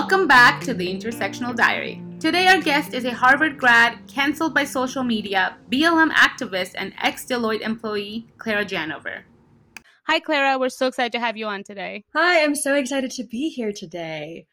Welcome back to the Intersectional Diary. Today, our guest is a Harvard grad, canceled by social media, BLM activist, and ex Deloitte employee, Claira Janover. Hi, Claira. We're so excited to have you on today. Hi, I'm so excited to be here today.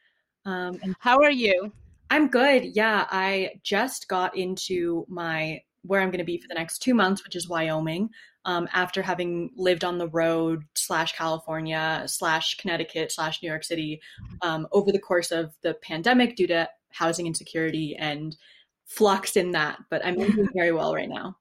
Um, and How are you? I'm good. Yeah, I just got into my where I'm going to be for the next two months, which is Wyoming. Um, after having lived on the road slash California slash Connecticut slash New York City um, over the course of the pandemic due to housing insecurity and flux in that. But I'm doing very well right now.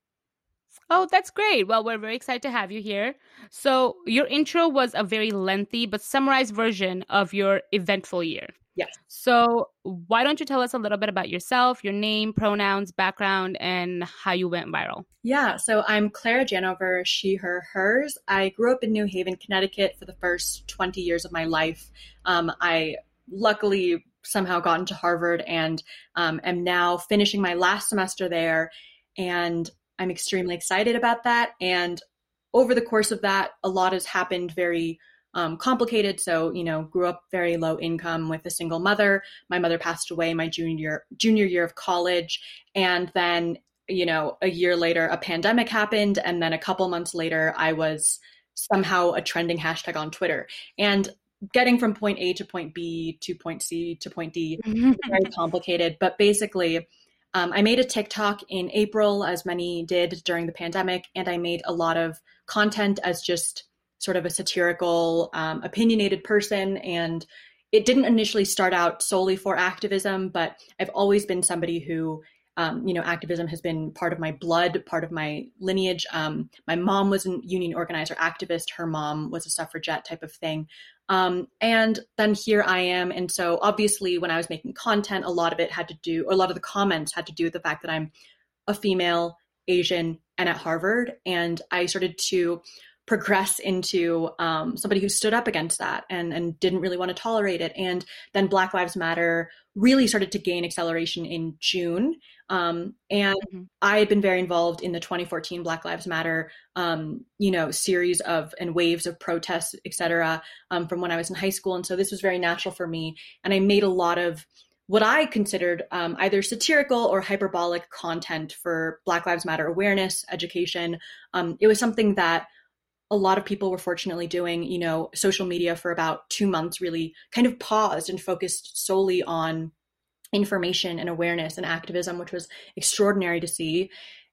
Oh, that's great. Well, we're very excited to have you here. So, your intro was a very lengthy but summarized version of your eventful year. Yes. So, why don't you tell us a little bit about yourself, your name, pronouns, background, and how you went viral? Yeah. So, I'm Claira Janover, she, her, hers. I grew up in New Haven, Connecticut for the first 20 years of my life. Um, I luckily somehow got into Harvard and um, am now finishing my last semester there. And I'm extremely excited about that. And over the course of that, a lot has happened very um, complicated. So, you know, grew up very low income with a single mother. My mother passed away my junior junior year of college, and then you know, a year later, a pandemic happened, and then a couple months later, I was somehow a trending hashtag on Twitter. And getting from point A to point B to point C to point D very complicated. But basically, um, I made a TikTok in April, as many did during the pandemic, and I made a lot of content as just sort of a satirical, um, opinionated person. And it didn't initially start out solely for activism, but I've always been somebody who, um, you know, activism has been part of my blood, part of my lineage. Um, my mom was a union organizer, activist. Her mom was a suffragette type of thing. Um, and then here I am. And so obviously, when I was making content, a lot of it had to do, or a lot of the comments had to do with the fact that I'm a female, Asian, and at Harvard. And I started to progress into um, somebody who stood up against that and, and didn't really want to tolerate it. And then Black Lives Matter really started to gain acceleration in June. Um, and mm-hmm. I had been very involved in the 2014 Black Lives Matter, um, you know, series of and waves of protests, et cetera, um, from when I was in high school. And so this was very natural for me. And I made a lot of what I considered um, either satirical or hyperbolic content for Black Lives Matter awareness, education. Um, it was something that a lot of people were fortunately doing, you know, social media for about two months really kind of paused and focused solely on information and awareness and activism, which was extraordinary to see.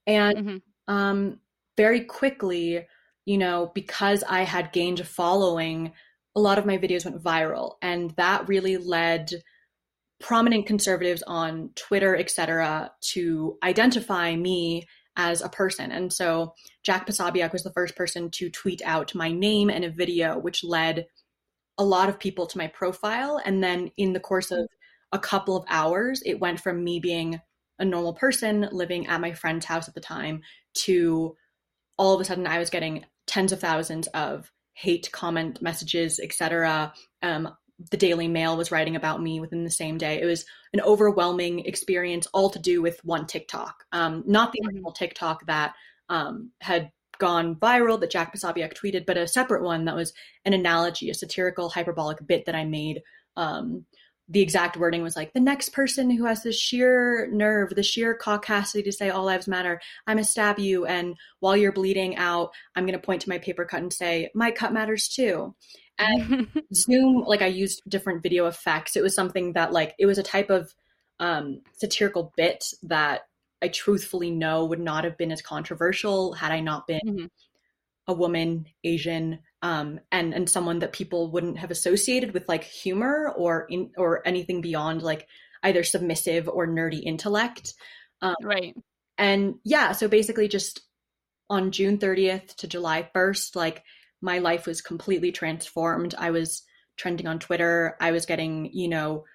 And mm-hmm. um, very quickly, you know, because I had gained a following, a lot of my videos went viral. And that really led prominent conservatives on Twitter, etc., to identify me as a person. And so Jack Posobiec was the first person to tweet out my name and a video, which led a lot of people to my profile. And then in the course of a couple of hours, it went from me being a normal person living at my friend's house at the time to all of a sudden I was getting tens of thousands of hate comment messages, etc. Um, the Daily Mail was writing about me within the same day. It was an overwhelming experience, all to do with one TikTok. Um, not the mm-hmm. original TikTok that um, had gone viral that Jack Posobiec tweeted, but a separate one that was an analogy, a satirical, hyperbolic bit that I made. Um, the exact wording was like, the next person who has the sheer nerve, the sheer caucasity to say all lives matter, I'm gonna stab you. And while you're bleeding out, I'm gonna point to my paper cut and say, my cut matters too. And Zoom, like I used different video effects. It was something that like it was a type of um, satirical bit that I truthfully know would not have been as controversial had I not been mm-hmm. a woman, Asian, um, and and someone that people wouldn't have associated with like humor or in or anything beyond like either submissive or nerdy intellect. Um, right. And yeah, so basically just on June 30th to July 1st, like my life was completely transformed. I was trending on Twitter. I was getting, you know,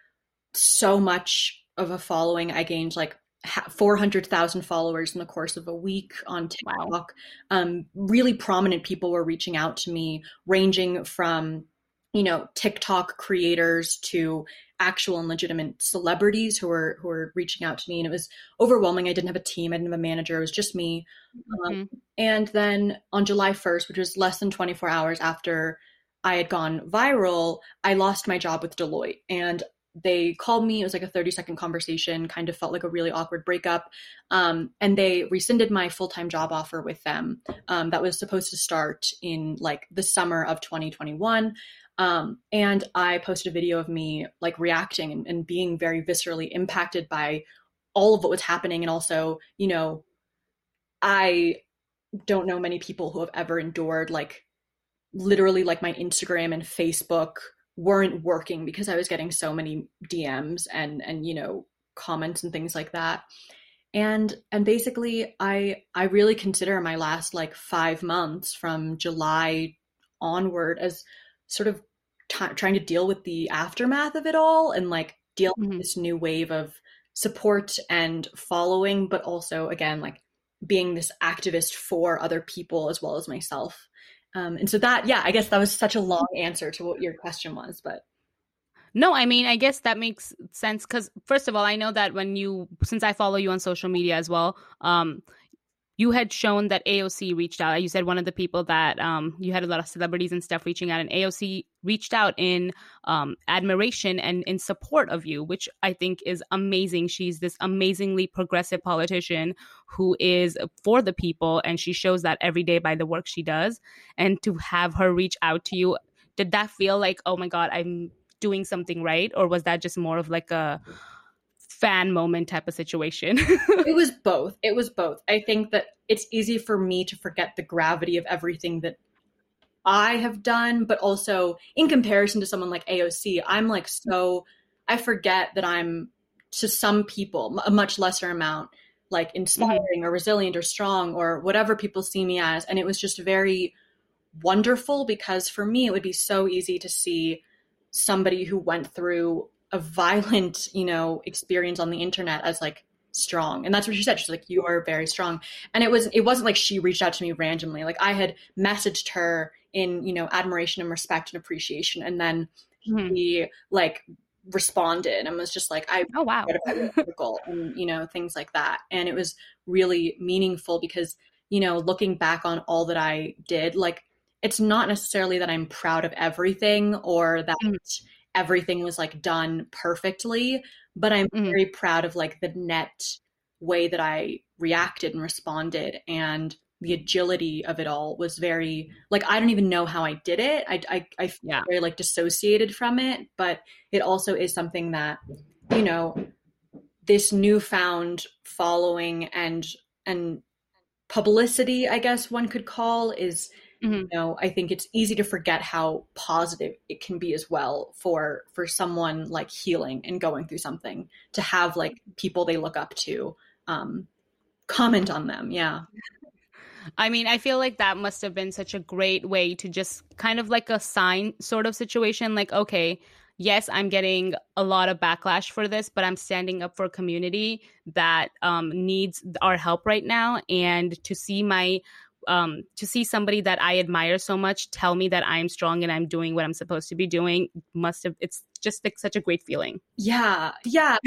so much of a following. I gained like 400,000 followers in the course of a week on TikTok. Wow. Um, really prominent people were reaching out to me, ranging from, you know, TikTok creators to actual and legitimate celebrities who were who were reaching out to me, and it was overwhelming. I didn't have a team, I didn't have a manager. It was just me. Um, mm-hmm. Um, and then on July 1st, which was less than 24 hours after I had gone viral, I lost my job with Deloitte, and they called me. It was like a 30 second conversation, kind of felt like a really awkward breakup. Um, and they rescinded my full time job offer with them um, that was supposed to start in like the summer of 2021. Um, and I posted a video of me like reacting and, and being very viscerally impacted by all of what was happening. And also, you know, I don't know many people who have ever endured like literally like my Instagram and Facebook weren't working because I was getting so many DMs and and you know comments and things like that. And and basically I I really consider my last like 5 months from July onward as sort of t- trying to deal with the aftermath of it all and like deal mm-hmm. with this new wave of support and following but also again like being this activist for other people as well as myself um, and so that, yeah, I guess that was such a long answer to what your question was, but. No, I mean, I guess that makes sense because, first of all, I know that when you, since I follow you on social media as well, um, you had shown that AOC reached out. You said one of the people that um, you had a lot of celebrities and stuff reaching out, and AOC reached out in um, admiration and in support of you, which I think is amazing. She's this amazingly progressive politician who is for the people, and she shows that every day by the work she does. And to have her reach out to you, did that feel like, oh my God, I'm doing something right? Or was that just more of like a fan moment type of situation? it was both. It was both. I think that it's easy for me to forget the gravity of everything that I have done, but also in comparison to someone like AOC, I'm like so, I forget that I'm to some people, a much lesser amount, like inspiring mm-hmm. or resilient or strong or whatever people see me as. And it was just very wonderful because for me, it would be so easy to see somebody who went through a violent, you know, experience on the internet as like strong. And that's what she said. She's like, you are very strong. And it was it wasn't like she reached out to me randomly. Like I had messaged her in, you know, admiration and respect and appreciation. And then mm-hmm. he like responded and was just like, I oh wow. article and you know, things like that. And it was really meaningful because, you know, looking back on all that I did, like it's not necessarily that I'm proud of everything or that mm-hmm everything was like done perfectly, but I'm mm-hmm. very proud of like the net way that I reacted and responded and the agility of it all was very like I don't even know how I did it. I I, I feel yeah. very like dissociated from it, but it also is something that you know this newfound following and and publicity, I guess one could call, is Mm-hmm. You know, I think it's easy to forget how positive it can be as well for for someone like healing and going through something to have like people they look up to um, comment on them. Yeah. I mean, I feel like that must have been such a great way to just kind of like a sign sort of situation. Like, okay, yes, I'm getting a lot of backlash for this, but I'm standing up for a community that um, needs our help right now. And to see my um, to see somebody that I admire so much tell me that I'm strong and I'm doing what I'm supposed to be doing must have it's just like such a great feeling. Yeah, yeah.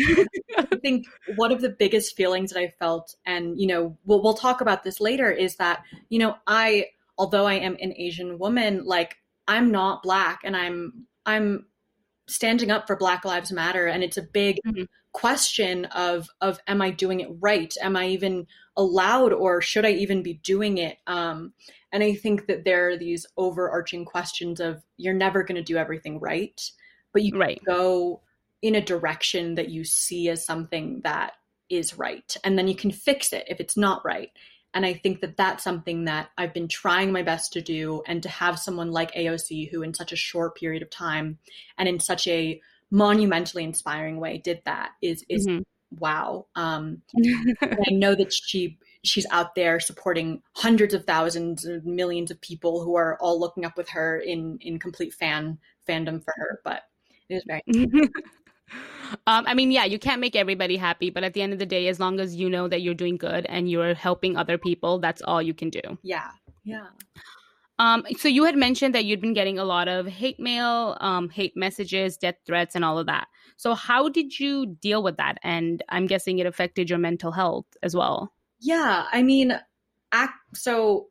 I think one of the biggest feelings that I felt, and you know, we'll we'll talk about this later, is that you know I, although I am an Asian woman, like I'm not black, and I'm I'm standing up for Black Lives Matter, and it's a big mm-hmm. question of of am I doing it right? Am I even allowed, or should I even be doing it? Um, and I think that there are these overarching questions of you're never going to do everything right, but you right. go in a direction that you see as something that is right, and then you can fix it if it's not right. And I think that that's something that I've been trying my best to do. And to have someone like AOC, who in such a short period of time and in such a monumentally inspiring way did that, is is mm-hmm. Wow. Um, I know that she she's out there supporting hundreds of thousands and millions of people who are all looking up with her in in complete fan fandom for her. But it is very. Um, I mean, yeah, you can't make everybody happy, but at the end of the day, as long as you know that you're doing good and you're helping other people, that's all you can do. Yeah. Yeah. Um, so you had mentioned that you'd been getting a lot of hate mail, um, hate messages, death threats, and all of that. So how did you deal with that? And I'm guessing it affected your mental health as well. Yeah, I mean, act, so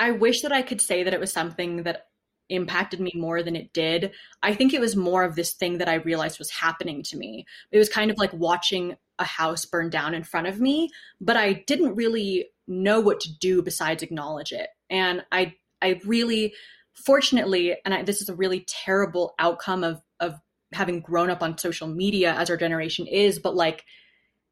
I wish that I could say that it was something that impacted me more than it did. I think it was more of this thing that I realized was happening to me. It was kind of like watching a house burn down in front of me, but I didn't really know what to do besides acknowledge it. And I I really fortunately and I, this is a really terrible outcome of of having grown up on social media as our generation is, but like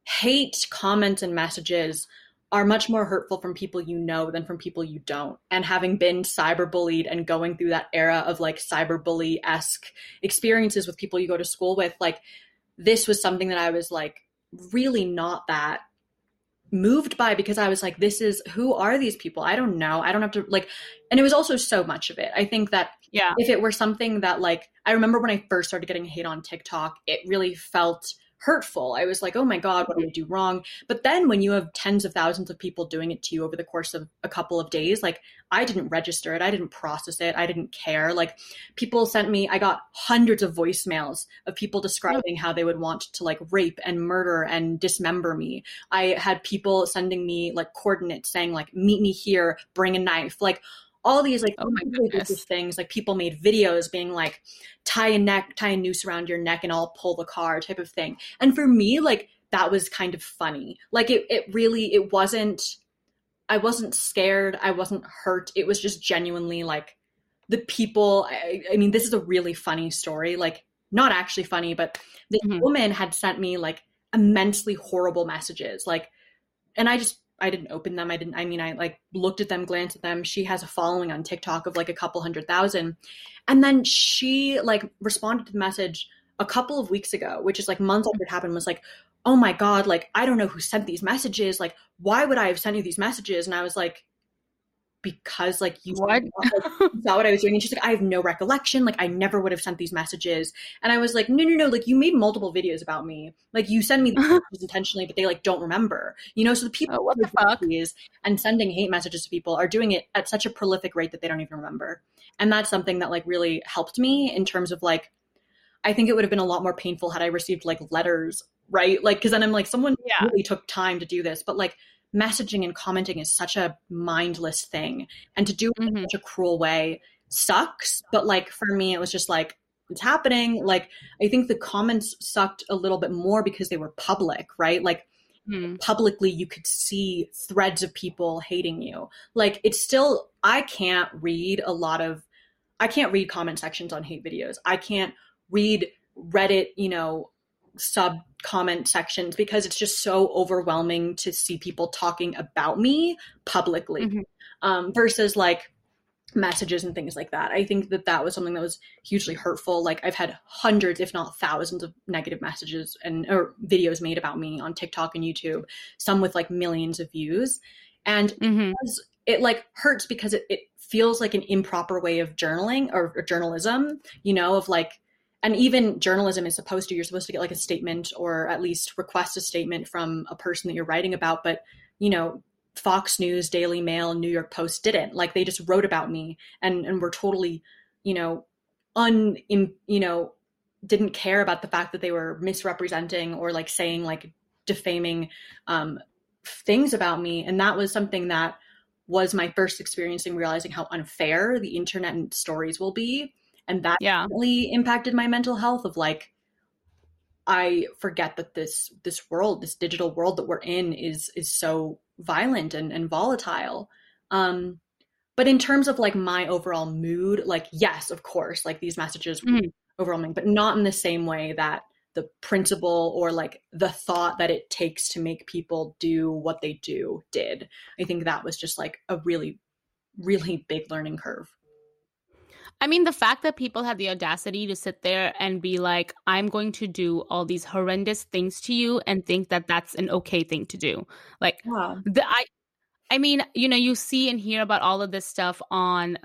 hate comments and messages are much more hurtful from people you know than from people you don't. And having been cyberbullied and going through that era of like cyberbully esque experiences with people you go to school with, like this was something that I was like really not that moved by because I was like, this is who are these people? I don't know. I don't have to like, and it was also so much of it. I think that yeah, if it were something that like, I remember when I first started getting hate on TikTok, it really felt hurtful. I was like, oh my God, what did I do wrong? But then when you have tens of thousands of people doing it to you over the course of a couple of days, like I didn't register it, I didn't process it, I didn't care. Like people sent me, I got hundreds of voicemails of people describing how they would want to like rape and murder and dismember me. I had people sending me like coordinates saying like, meet me here, bring a knife. Like all these like oh my goodness. things like people made videos being like tie a neck tie a noose around your neck and i'll pull the car type of thing and for me like that was kind of funny like it, it really it wasn't i wasn't scared i wasn't hurt it was just genuinely like the people I, I mean this is a really funny story like not actually funny but this mm-hmm. woman had sent me like immensely horrible messages like and i just I didn't open them. I didn't, I mean, I like looked at them, glanced at them. She has a following on TikTok of like a couple hundred thousand. And then she like responded to the message a couple of weeks ago, which is like months after it happened, was like, oh my God, like, I don't know who sent these messages. Like, why would I have sent you these messages? And I was like, because like you what? saw what I was doing. And she's like, I have no recollection. Like I never would have sent these messages. And I was like, no, no, no. Like you made multiple videos about me. Like you send me intentionally, but they like don't remember. You know, so the people oh, what the fuck? and sending hate messages to people are doing it at such a prolific rate that they don't even remember. And that's something that like really helped me in terms of like, I think it would have been a lot more painful had I received like letters, right? Like, cause then I'm like, someone yeah. really took time to do this, but like messaging and commenting is such a mindless thing. And to do it mm-hmm. in such a cruel way sucks. But like for me, it was just like, it's happening. Like I think the comments sucked a little bit more because they were public, right? Like mm. publicly you could see threads of people hating you. Like it's still I can't read a lot of I can't read comment sections on hate videos. I can't read Reddit, you know, sub comment sections because it's just so overwhelming to see people talking about me publicly mm-hmm. um, versus like messages and things like that. I think that that was something that was hugely hurtful. Like I've had hundreds, if not thousands, of negative messages and or videos made about me on TikTok and YouTube, some with like millions of views, and mm-hmm. it like hurts because it, it feels like an improper way of journaling or, or journalism. You know, of like and even journalism is supposed to you're supposed to get like a statement or at least request a statement from a person that you're writing about but you know fox news daily mail new york post didn't. Like they just wrote about me and and were totally you know un you know didn't care about the fact that they were misrepresenting or like saying like defaming um things about me. And that was something that was my first experience in realizing how unfair the internet and stories will be and that yeah. really impacted my mental health of like i forget that this this world this digital world that we're in is is so violent and, and volatile um but in terms of like my overall mood like yes of course like these messages were mm. overwhelming but not in the same way that the principle or like the thought that it takes to make people do what they do did i think that was just like a really really big learning curve I mean, the fact that people have the audacity to sit there and be like, I'm going to do all these horrendous things to you and think that that's an okay thing to do. Like, yeah. the, I, I mean, you know, you see and hear about all of this stuff on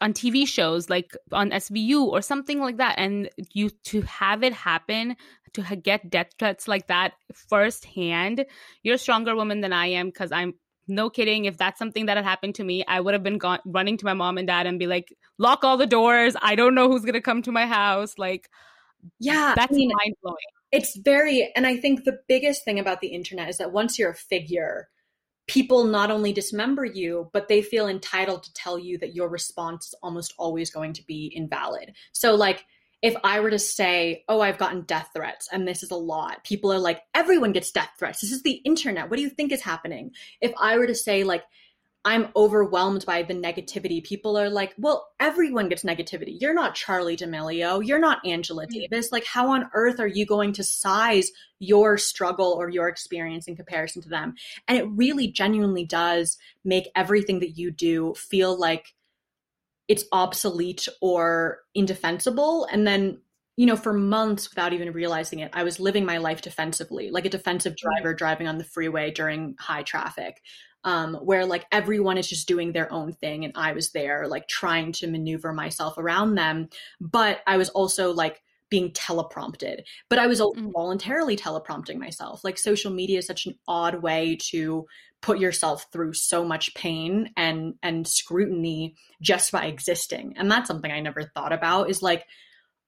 on TV shows like on SVU or something like that and you to have it happen to get death threats like that firsthand you're a stronger woman than I am because I'm no kidding if that's something that had happened to me i would have been gone, running to my mom and dad and be like lock all the doors. I don't know who's going to come to my house. Like yeah that's I mean, mind-blowing. it's very and i think the biggest thing about the internet is that once you're a figure people not only dismember you, but they feel entitled to tell you that your response is almost always going to be invalid. So, like, if I were to say, Oh, I've gotten death threats and this is a lot, people are like, Everyone gets death threats. This is the internet. What do you think is happening? If I were to say, like, I'm overwhelmed by the negativity. People are like, well, everyone gets negativity. You're not Charli D'Amelio. You're not Angela mm. Davis. Like, how on earth are you going to size your struggle or your experience in comparison to them? And it really genuinely does make everything that you do feel like it's obsolete or indefensible. And then you know, for months without even realizing it, I was living my life defensively, like a defensive mm. driver driving on the freeway during high traffic um, where like everyone is just doing their own thing and I was there like trying to maneuver myself around them. But I was also like being teleprompted, but I was mm. voluntarily teleprompting myself. Like social media is such an odd way to put yourself through so much pain and and scrutiny just by existing. And that's something I never thought about is like,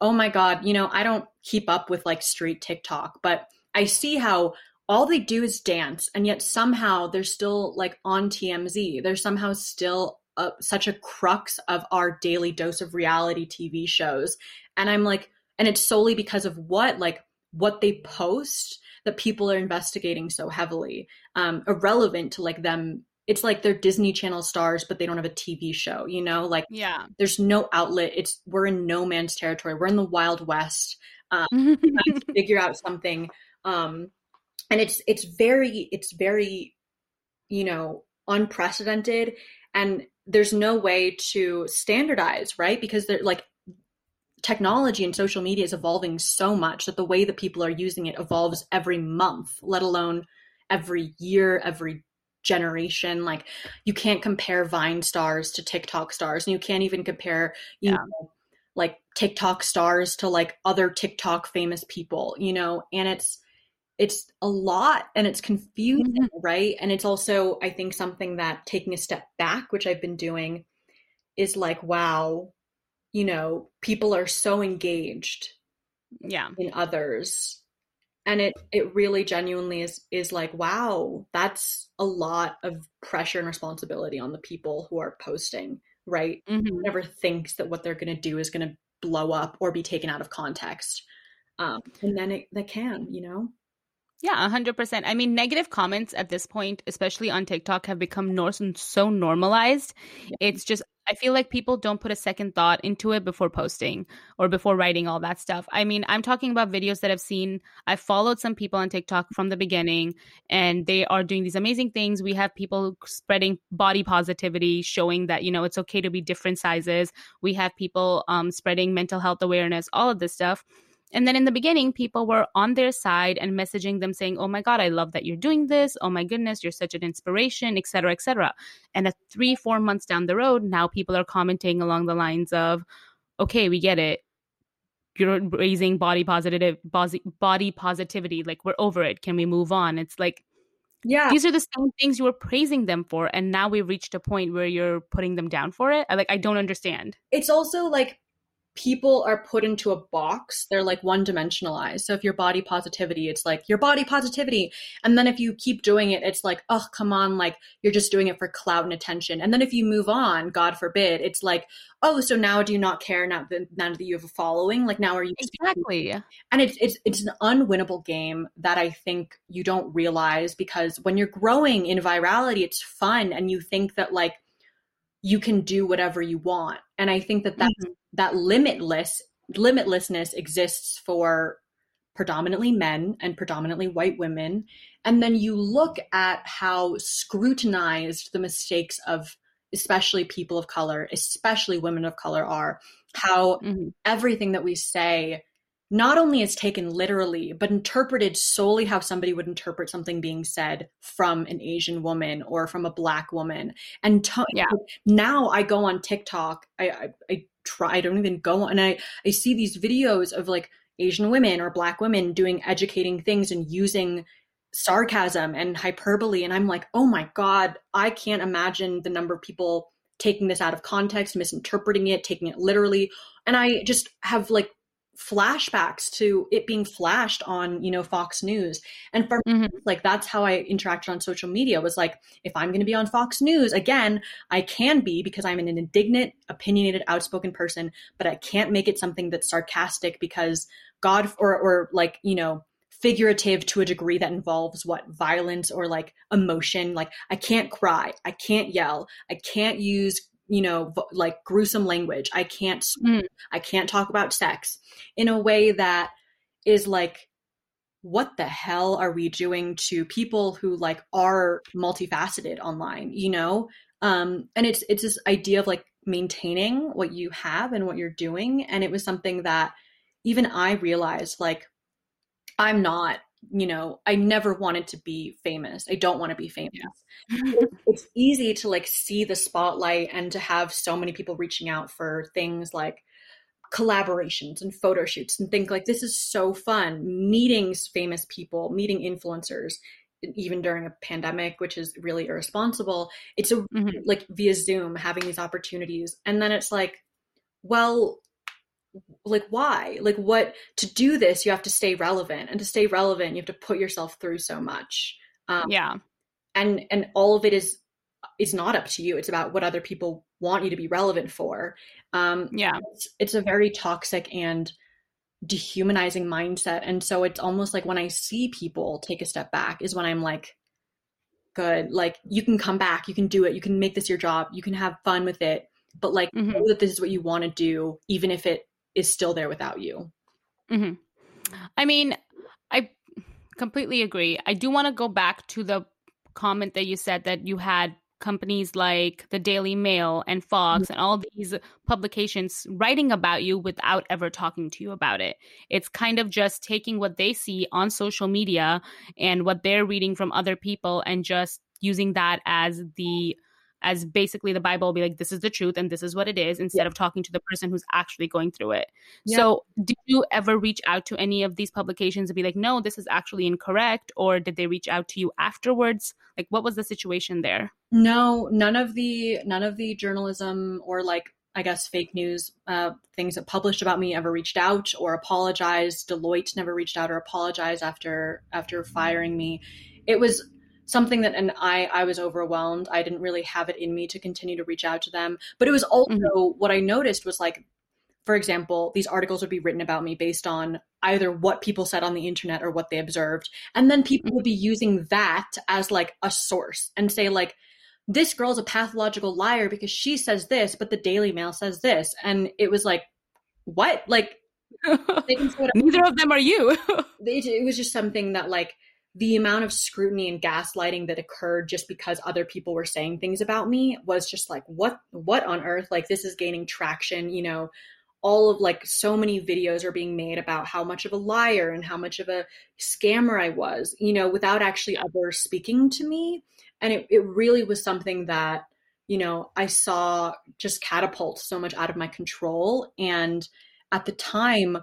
oh my God, you know, I don't keep up with like street TikTok, but I see how all they do is dance and yet somehow they're still like on TMZ. They're somehow still a, such a crux of our daily dose of reality TV shows. And I'm like, and it's solely because of what, like, what they post that people are investigating so heavily, um, irrelevant to like them. It's like they're Disney Channel stars, but they don't have a TV show, you know? Like, yeah, there's no outlet. It's we're in no man's territory. We're in the Wild West. Um, figure out something um, and it's it's very it's very you know unprecedented and there's no way to standardize right because they're like technology and social media is evolving so much that the way that people are using it evolves every month let alone every year every generation like you can't compare vine stars to tiktok stars and you can't even compare you yeah. know like tiktok stars to like other tiktok famous people you know and it's it's a lot and it's confusing, mm-hmm. right? And it's also, I think, something that taking a step back, which I've been doing, is like, wow, you know, people are so engaged yeah in others and it it really genuinely is is like wow that's a lot of pressure and responsibility on the people who are posting right mm-hmm. never thinks that what they're going to do is going to blow up or be taken out of context um, and then it they can you know yeah, 100%. I mean, negative comments at this point, especially on TikTok, have become nor- so normalized. Yeah. It's just, I feel like people don't put a second thought into it before posting or before writing all that stuff. I mean, I'm talking about videos that I've seen. I've followed some people on TikTok from the beginning, and they are doing these amazing things. We have people spreading body positivity, showing that, you know, it's okay to be different sizes. We have people um, spreading mental health awareness, all of this stuff and then in the beginning, people were on their side and messaging them saying, Oh my God, I love that you're doing this. Oh my goodness, you're such an inspiration, etc., etc. And at three, four months down the road, now people are commenting along the lines of, Okay, we get it. You're raising body positive body positivity. Like we're over it. Can we move on? It's like yeah these are the same things you were praising them for and now we've reached a point where you're putting them down for it I, like i don't understand it's also like people are put into a box. They're like one dimensionalized. So if your body positivity, it's like your body positivity. And then if you keep doing it, it's like, oh, come on, like you're just doing it for clout and attention. And then if you move on, God forbid, it's like, oh, so now do you not care now that now that you have a following? Like now are you exactly? And it's it's it's an unwinnable game that I think you don't realize because when you're growing in virality, it's fun and you think that like you can do whatever you want. And I think that that's mm-hmm that limitless limitlessness exists for predominantly men and predominantly white women and then you look at how scrutinized the mistakes of especially people of color especially women of color are how mm-hmm. everything that we say not only is taken literally, but interpreted solely how somebody would interpret something being said from an Asian woman or from a black woman. And t- yeah. now I go on TikTok, I, I, I try i don't even go and i i see these videos of like asian women or black women doing educating things and using sarcasm and hyperbole and i'm like oh my god i can't imagine the number of people taking this out of context misinterpreting it taking it literally and i just have like flashbacks to it being flashed on you know fox news. And for mm-hmm. me, like that's how i interacted on social media was like if i'm going to be on fox news again i can be because i'm an indignant opinionated outspoken person but i can't make it something that's sarcastic because god or or like you know figurative to a degree that involves what violence or like emotion. Like i can't cry. I can't yell. I can't use you know like gruesome language. I can't mm. i can't talk about sex in a way that is like what the hell are we doing to people who like are multifaceted online you know? Um and it's it's this idea of like maintaining what you have and what you're doing. And it was something that even i realized like i'm not you know, I never wanted to be famous. I don't want to be famous. Yeah. it's easy to like see the spotlight and to have so many people reaching out for things like collaborations and photo shoots and think like this is so fun meeting famous people, meeting influencers even during a pandemic which is really irresponsible. It's a mm-hmm. like via Zoom having these opportunities and then it's like well like why? Like what to do this you have to stay relevant and to stay relevant you have to put yourself through so much. Um, yeah. and and all of it is is not up to you it's about what other people want you to be relevant for. Um yeah. it's, it's a very toxic and dehumanizing mindset and so it's almost like when i see people take a step back is when i'm like good like you can come back you can do it you can make this your job you can have fun with it but like mm-hmm. know that this is what you want to do even if it is still there without you. Mm-hmm. I mean, I completely agree. I do want to go back to the comment that you said that you had companies like the Daily Mail and Fox mm-hmm. and all these publications writing about you without ever talking to you about it. It's kind of just taking what they see on social media and what they're reading from other people and just using that as the as basically the Bible will be like, this is the truth and this is what it is, instead yeah. of talking to the person who's actually going through it. Yeah. So, did you ever reach out to any of these publications and be like, no, this is actually incorrect? Or did they reach out to you afterwards? Like, what was the situation there? No, none of the none of the journalism or like I guess fake news uh, things that published about me ever reached out or apologized. Deloitte never reached out or apologized after after firing me. It was something that and I I was overwhelmed. I didn't really have it in me to continue to reach out to them. But it was also mm-hmm. what I noticed was like for example, these articles would be written about me based on either what people said on the internet or what they observed. And then people would be using that as like a source and say like this girl's a pathological liar because she says this, but the Daily Mail says this. And it was like, what? Like, neither of them are you. it, it was just something that, like, the amount of scrutiny and gaslighting that occurred just because other people were saying things about me was just like what what on earth like this is gaining traction you know all of like so many videos are being made about how much of a liar and how much of a scammer I was, you know, without actually ever speaking to me. And it, it really was something that, you know, I saw just catapult so much out of my control. And at the time,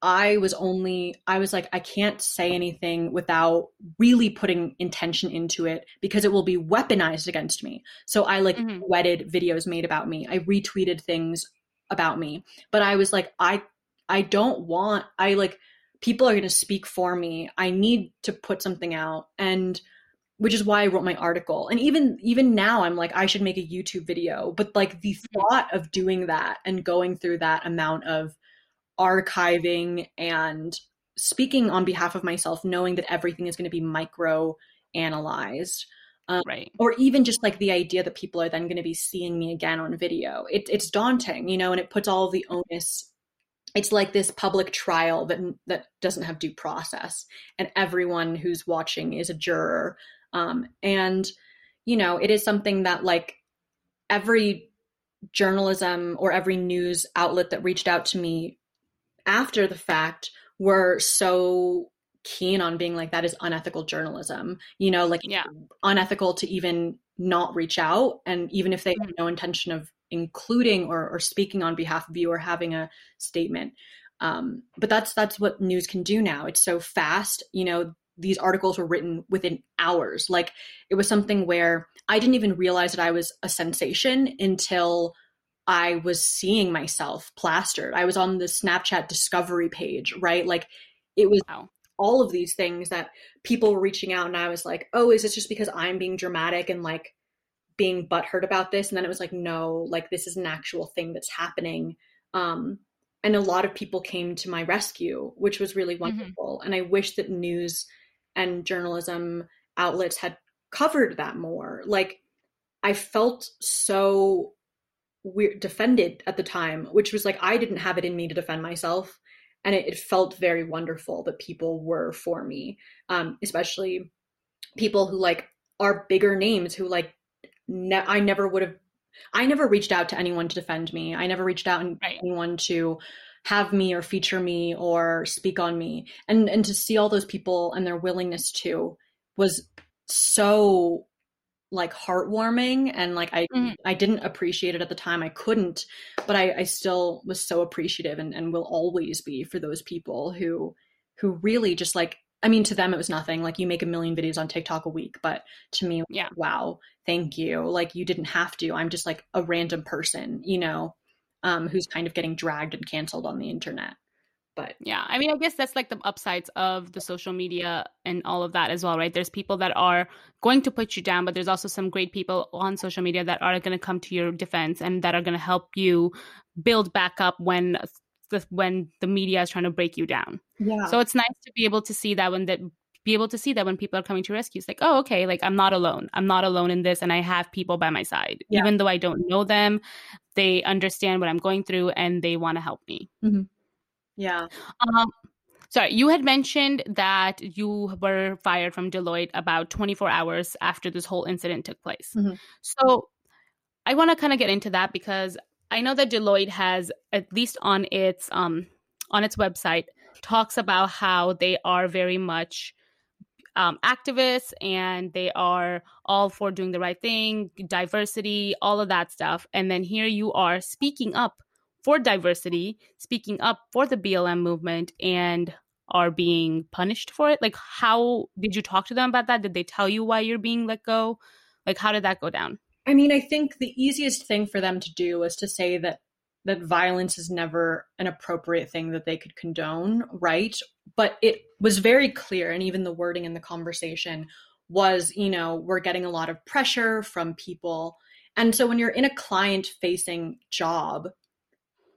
I was only, I was like, I can't say anything without really putting intention into it because it will be weaponized against me. So I like mm-hmm. wedded videos made about me. I retweeted things about me. But I was like, I, I don't want, I like, people are going to speak for me. I need to put something out. And, which is why I wrote my article. And even even now I'm like I should make a YouTube video, but like the mm-hmm. thought of doing that and going through that amount of archiving and speaking on behalf of myself, knowing that everything is going to be micro analyzed. Um, right. Or even just like the idea that people are then going to be seeing me again on video. It, it's daunting, you know, and it puts all the onus. It's like this public trial that that doesn't have due process, and everyone who's watching is a juror. Um, and you know, it is something that like every journalism or every news outlet that reached out to me after the fact were so keen on being like that is unethical journalism you know like yeah. unethical to even not reach out and even if they have no intention of including or, or speaking on behalf of you or having a statement. Um, but that's that's what news can do now. It's so fast you know these articles were written within hours. Like it was something where i didn't even realize that i was a sensation until I was seeing myself plastered. I was on the Snapchat discovery page, right? Like it was wow. all of these things that people were reaching out and I was like, "Oh, is this just because I'm being dramatic and like being butthurt about this?" And then it was like, "No, like this is an actual thing that's happening." Um and a lot of people came to my rescue, which was really mm-hmm. wonderful. Mm-hmm. And I wish that news and journalism outlets had covered that more. Like I felt so weird defended at the time, which was like I didn't have it in me to defend myself. And it, it felt very wonderful that people were for me. Um, especially people who like are bigger names who like ne- I never would have I never reached out to anyone to defend me. I never reached out to right. anyone to have me or feature me or speak on me. And and to see all those people and their willingness to was so like heartwarming and like I mm-hmm. I didn't appreciate it at the time. I couldn't, but I, I still was so appreciative and, and will always be for those people who who really just like I mean to them it was nothing. Like you make a million videos on TikTok a week, but to me, yeah, wow, thank you. Like you didn't have to. I'm just like a random person, you know, um, who's kind of getting dragged and canceled on the internet. But yeah, I mean, I guess that's like the upsides of the social media and all of that as well, right? There's people that are going to put you down, but there's also some great people on social media that are going to come to your defense and that are going to help you build back up when the when the media is trying to break you down. Yeah. So it's nice to be able to see that when that be able to see that when people are coming to rescue, it's like, oh, okay, like I'm not alone. I'm not alone in this, and I have people by my side, yeah. even though I don't know them. They understand what I'm going through, and they want to help me. Mm-hmm. Yeah. Um, sorry, you had mentioned that you were fired from Deloitte about 24 hours after this whole incident took place. Mm-hmm. So I want to kind of get into that because I know that Deloitte has, at least on its um, on its website, talks about how they are very much um, activists and they are all for doing the right thing, diversity, all of that stuff. And then here you are speaking up for diversity, speaking up for the BLM movement, and are being punished for it? Like, how did you talk to them about that? Did they tell you why you're being let go? Like, how did that go down? I mean, I think the easiest thing for them to do is to say that that violence is never an appropriate thing that they could condone, right? But it was very clear, and even the wording in the conversation was, you know, we're getting a lot of pressure from people. And so when you're in a client facing job,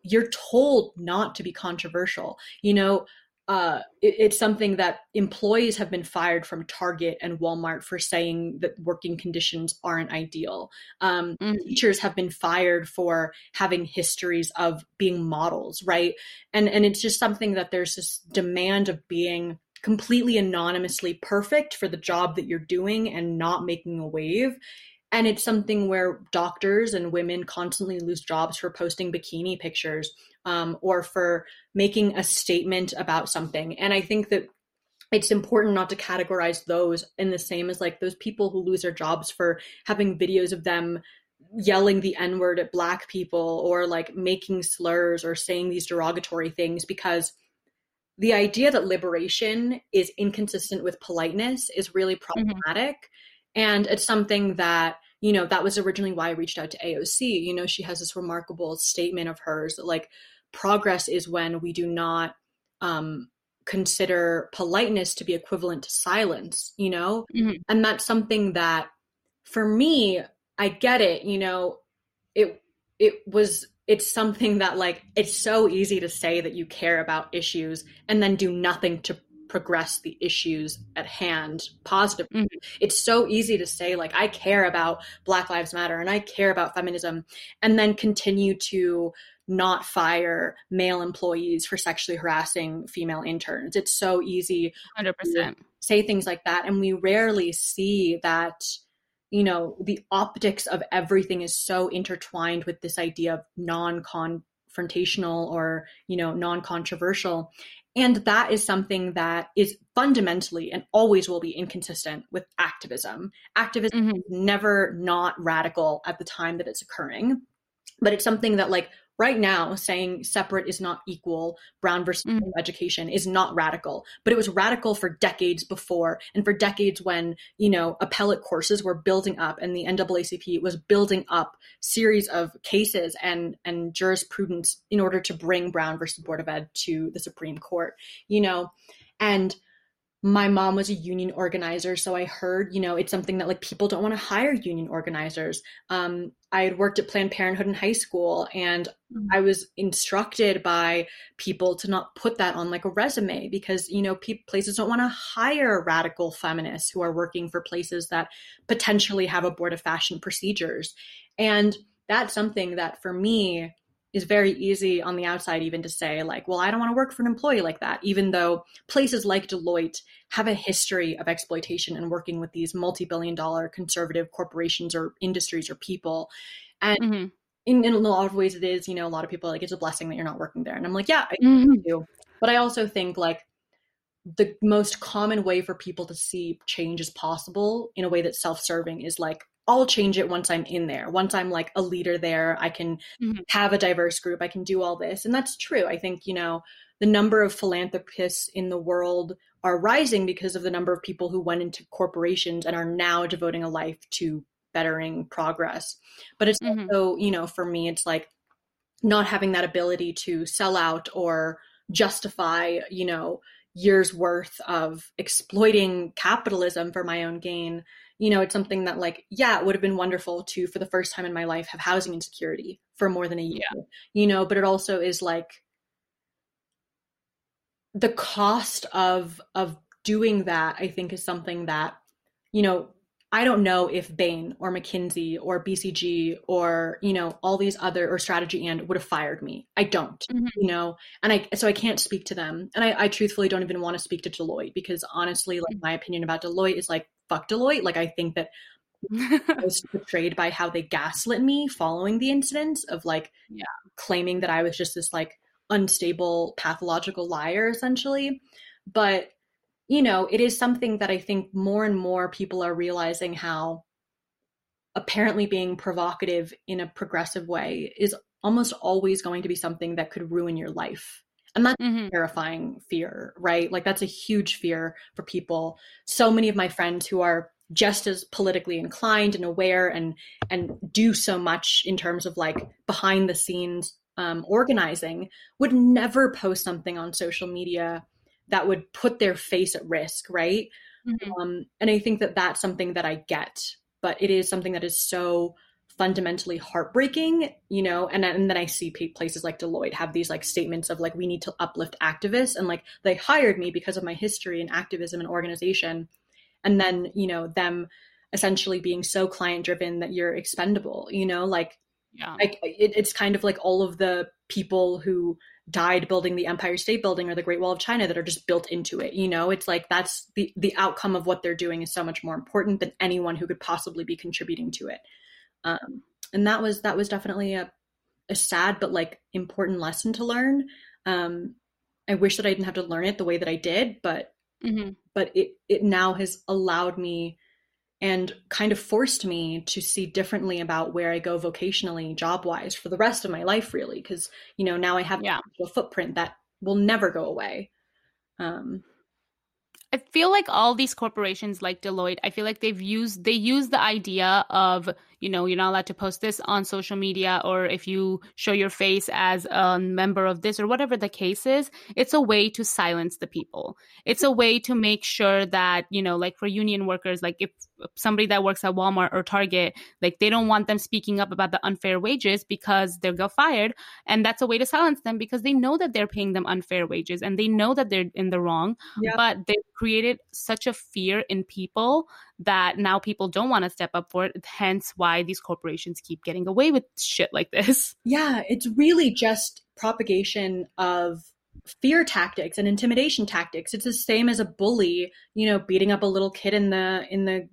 you're told not to be controversial. You know, uh, it, it's something that employees have been fired from Target and Walmart for saying that working conditions aren't ideal. Um, mm-hmm. Teachers have been fired for having histories of being models, right? And and it's just something that there's this demand of being completely anonymously perfect for the job that you're doing and not making a wave and it's something where doctors and women constantly lose jobs for posting bikini pictures um, or for making a statement about something. And I think that it's important not to categorize those in the same as like those people who lose their jobs for having videos of them yelling the n word at black people or like making slurs or saying these derogatory things because the idea that liberation is inconsistent with politeness is really mm-hmm. problematic. And it's something that, you know, that was originally why I reached out to AOC. You know, she has this remarkable statement of hers that, like, progress is when we do not um, consider politeness to be equivalent to silence, you know? Mm-hmm. And that's something that, for me, I get it, you know, it, it was it's something that like it's so easy to say that you care about issues and then do nothing to progress the issues at hand positively. Mm-hmm. It's so easy to say, like, I care about Black Lives Matter and I care about feminism, and then continue to not fire male employees for sexually harassing female interns. It's so easy 100%. say things like that. And we rarely see that, you know, the optics of everything is so intertwined with this idea of non confrontational or, you know, non controversial. And that is something that is fundamentally and always will be inconsistent with activism. Activism mm-hmm. is never not radical at the time that it's occurring, but it's something that, like, right now saying separate is not equal brown versus mm. education is not radical but it was radical for decades before and for decades when you know appellate courses were building up and the naacp was building up series of cases and and jurisprudence in order to bring brown versus board of ed to the supreme court you know and my mom was a union organizer so i heard you know it's something that like people don't want to hire union organizers um, i had worked at planned parenthood in high school and mm-hmm. i was instructed by people to not put that on like a resume because you know pe- places don't want to hire radical feminists who are working for places that potentially have a board of fashion procedures and that's something that for me is very easy on the outside even to say like well i don't want to work for an employee like that even though places like deloitte have a history of exploitation and working with these multi-billion dollar conservative corporations or industries or people and mm-hmm. in, in, a lot of ways it is you know a lot of people like it's a blessing that you're not working there and i'm like yeah i mm-hmm. do but i also think like the most common way for people to see change as possible in a way that's self-serving is like I'll change it once I'm in there. Once I'm like a leader there, I can mm-hmm. have a diverse group. I can do all this. And that's true. I think, you know, the number of philanthropists in the world are rising because of the number of people who went into corporations and are now devoting a life to bettering progress. But it's mm-hmm. also, you know, for me, it's like not having that ability to sell out or justify, you know, years worth of exploiting capitalism for my own gain you know, it's something that like, yeah, it would have been wonderful to, for the first time in my life, have housing insecurity for more than a year, yeah. you know, but it also is like the cost of, of doing that, I think is something that, you know, I don't know if Bain or McKinsey or BCG or you know all these other or Strategy and would have fired me. I don't, mm-hmm. you know, and I so I can't speak to them, and I, I truthfully don't even want to speak to Deloitte because honestly, like mm-hmm. my opinion about Deloitte is like fuck Deloitte. Like I think that I was portrayed by how they gaslit me following the incidents of like yeah. claiming that I was just this like unstable pathological liar essentially. But you know, it is something that I think more and more people are realizing how apparently being provocative in a progressive way is almost always going to be something that could ruin your life. And that's mm-hmm. terrifying fear, right? Like that's a huge fear for people. So many of my friends who are just as politically inclined and aware and and do so much in terms of like behind the scenes um, organizing would never post something on social media that would put their face at risk, right? Mm-hmm. Um, and I think that that's something that I get, but it is something that is so fundamentally heartbreaking, you know, and, and then I see places like Deloitte have these like statements of like, we need to uplift activists. And like, they hired me because of my history in activism and organization. And then, you know, them essentially being so client driven that you're expendable, you know, like, yeah. I, it, it's kind of like all of the people who died building the Empire State Building or the Great Wall of China that are just built into it. You know, it's like that's the the outcome of what they're doing is so much more important than anyone who could possibly be contributing to it. Um, and that was that was definitely a a sad but like important lesson to learn. Um, I wish that I didn't have to learn it the way that I did, but mm-hmm. but it it now has allowed me and kind of forced me to see differently about where I go vocationally, job wise, for the rest of my life, really. Because, you know, now I have yeah. a footprint that will never go away. Um, I feel like all these corporations like Deloitte, I feel like they've used they use the idea of you know you're not allowed to post this on social media or if you show your face as a member of this or whatever the case is it's a way to silence the people. It's a way to make sure that you know like for union workers like if somebody that works at Walmart or Target like they don't want them speaking up about the unfair wages because they'll get fired. And that's a way to silence them because they know that they're paying them unfair wages and they know that they're in the wrong. Yeah. but they've created such a fear in people that now people don't want to step up for it. Hence why these corporations keep getting away with shit like this. Yeah, it's really just propagation of fear tactics and intimidation tactics. It's the same as a bully, you know, beating up a little kid in the in the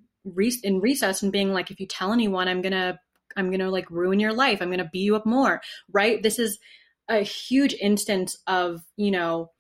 in recess and being like, if you tell anyone, I'm gonna I'm gonna like ruin your life. I'm gonna beat you up more. Right? This is a huge instance of you know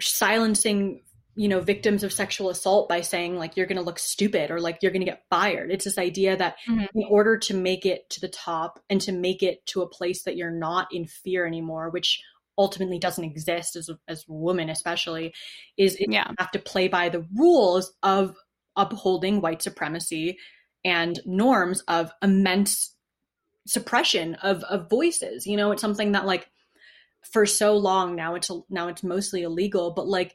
silencing you know victims of sexual assault by saying like you're going to look stupid or like you're going to get fired it's this idea that mm-hmm. in order to make it to the top and to make it to a place that you're not in fear anymore which ultimately doesn't exist as a, as a woman especially is yeah. you have to play by the rules of upholding white supremacy and norms of immense suppression of of voices you know it's something that like for so long now it's now it's mostly illegal but like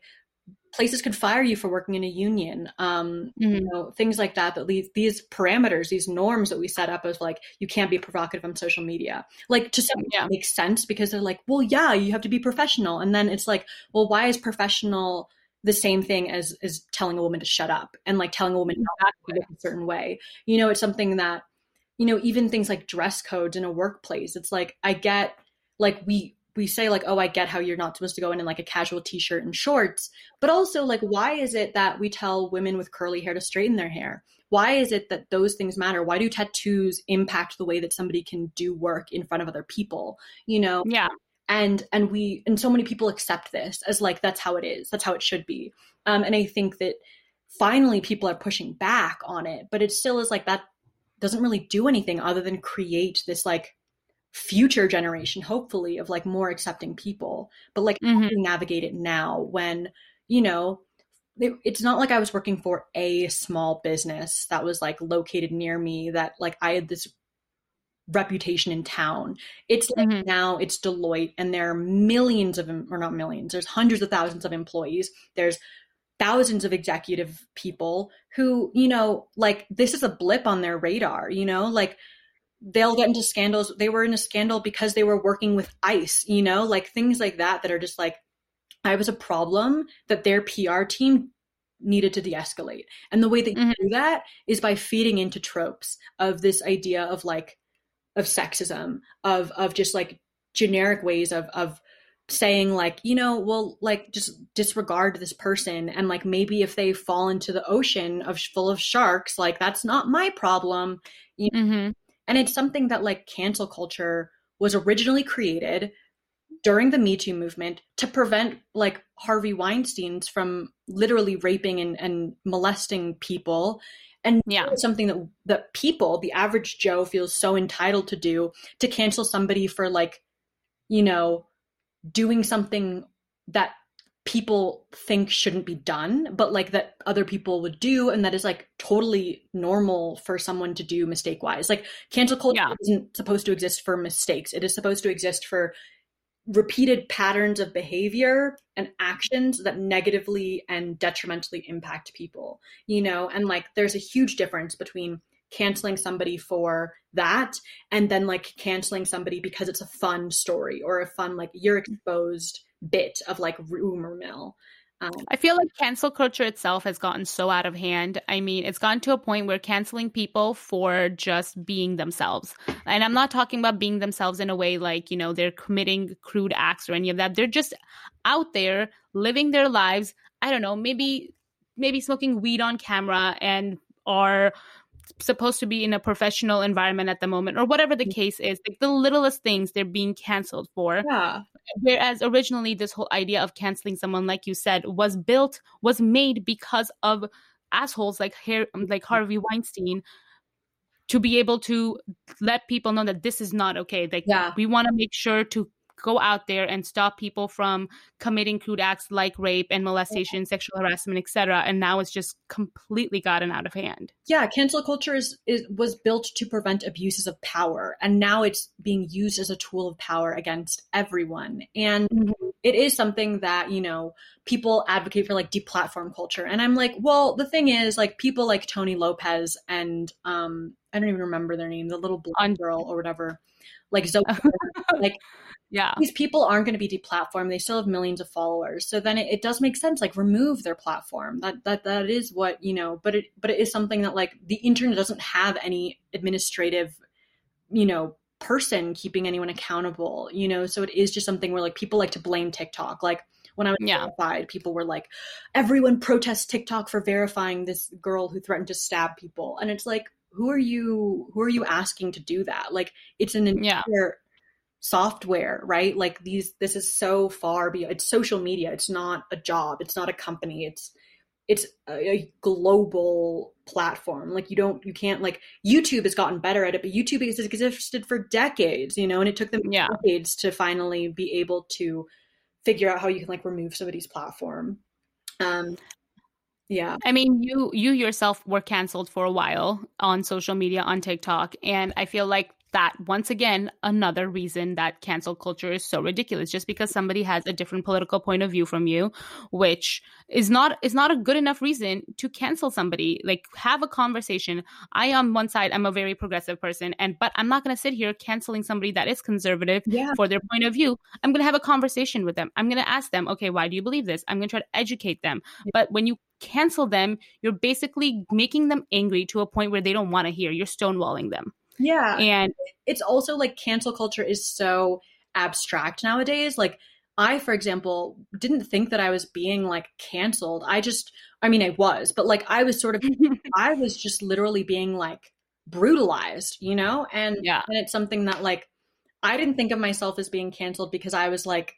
places could fire you for working in a union um, mm-hmm. you know things like that that these, these parameters these norms that we set up as like you can't be provocative on social media like to some yeah. makes sense because they're like well yeah you have to be professional and then it's like well why is professional the same thing as as telling a woman to shut up and like telling a woman not to a certain way you know it's something that you know even things like dress codes in a workplace it's like i get like we we say like oh i get how you're not supposed to go in in like a casual t-shirt and shorts. But also like why is it that we tell women with curly hair to straighten their hair? Why is it that those things matter? Why do tattoos impact the way that somebody can do work in front of other people you know? Yeah. And and we and so many people accept this as like that's how it is. That's how it should be. Um and i think that finally people are pushing back on it but it still is like that doesn't really do anything other than create this like future generation hopefully of like more accepting people but like mm-hmm. navigate it now when you know it, it's not like i was working for a small business that was like located near me that like i had this reputation in town it's like mm-hmm. now it's deloitte and there are millions of or not millions there's hundreds of thousands of employees there's thousands of executive people who you know like this is a blip on their radar you know like they'll get into scandals. They were in a scandal because they were working with ICE, you know, like things like that that are just like, I was a problem that their PR team needed to de-escalate. And the way that mm-hmm. do that is by feeding into tropes of this idea of like of sexism, of of just like generic ways of of saying like, you know, well, like just disregard this person and like maybe if they fall into the ocean of full of sharks, like that's not my problem. You know? mm-hmm. And it's something that like cancel culture was originally created during the Me Too movement to prevent like Harvey Weinstein's from literally raping and, and molesting people. And yeah. something that that people, the average Joe, feels so entitled to do to cancel somebody for like, you know, doing something that people think shouldn't be done, but like that other people would do, and that is like totally normal for someone to do mistake wise. Like cancel culture yeah. isn't supposed to exist for mistakes, it is supposed to exist for repeated patterns of behavior and actions that negatively and detrimentally impact people, you know? And like there's a huge difference between canceling somebody for that and then like canceling somebody because it's a fun story or a fun like you're mm. exposed bit of like rumor mill. Um, I feel like cancel culture itself has gotten so out of hand. I mean, it's gotten to a point where canceling people for just being themselves. And I'm not talking about being themselves in a way like, you know, they're committing crude acts or any of that. They're just out there living their lives. I don't know, maybe maybe smoking weed on camera and are supposed to be in a professional environment at the moment or whatever the mm. case is like the littlest things they're being canceled for yeah whereas originally this whole idea of canceling someone like you said was built was made because of assholes like like Harvey Weinstein to be able to let people know that this is not okay like yeah. we want to make sure to go out there and stop people from committing crude acts like rape and molestation, sexual harassment, etc. And now it's just completely gotten out of hand. Yeah, cancel culture is, is was built to prevent abuses of power, and now it's being used as a tool of power against everyone. And mm-hmm. it is something that you know people advocate for like deplatform culture, and I'm like, well, the thing is, like people like Tony Lopez and um, I don't even remember their name, the little blonde girl or whatever like Zoe, like yeah. These people aren't going to be deplatformed. They still have millions of followers. So then it, it, does make sense like remove their platform. That that that is what you know but it but it is something that like the internet doesn't have any administrative you know person keeping anyone accountable you know? So it is just something where like people like to blame tiktok. Like when I was yeah. verified, people were like, everyone protests TikTok for verifying this girl who threatened to stab people. And it's like, who are you who are you asking to do that? Like it's an entire yeah software, right? Like these, this is so far beyond. It's social media. It's not a job. It's not a company. It's it's a, a, global platform. Like you don't, you can't like YouTube has gotten better at it, but YouTube has existed for decades, you know, and it took them yeah. decades to finally be able to figure out how you can like remove somebody's platform. Um, yeah. I mean, you you yourself were canceled for a while on social media on TikTok, and I feel like that once again another reason that cancel culture is so ridiculous. Just because somebody has a different political point of view from you which is not is not a good enough reason to cancel somebody. Like have a conversation. I on one side i'm a very progressive person and but i'm not going to sit here canceling somebody that is conservative yeah. for their point of view. I'm going to have a conversation with them. I'm going to ask them okay why do you believe this? I'm going to try to educate them. Yeah. but when you cancel them you're basically making them angry to a point where they don't want to hear. You're stonewalling them yeah. And it's also like cancel culture is so abstract nowadays. Like, I, for example, didn't think that I was being like canceled. I just, I mean, I was, but like I was sort of, I was just literally being like brutalized, you know? And, yeah. and it's something that like, I didn't think of myself as being canceled because I was like,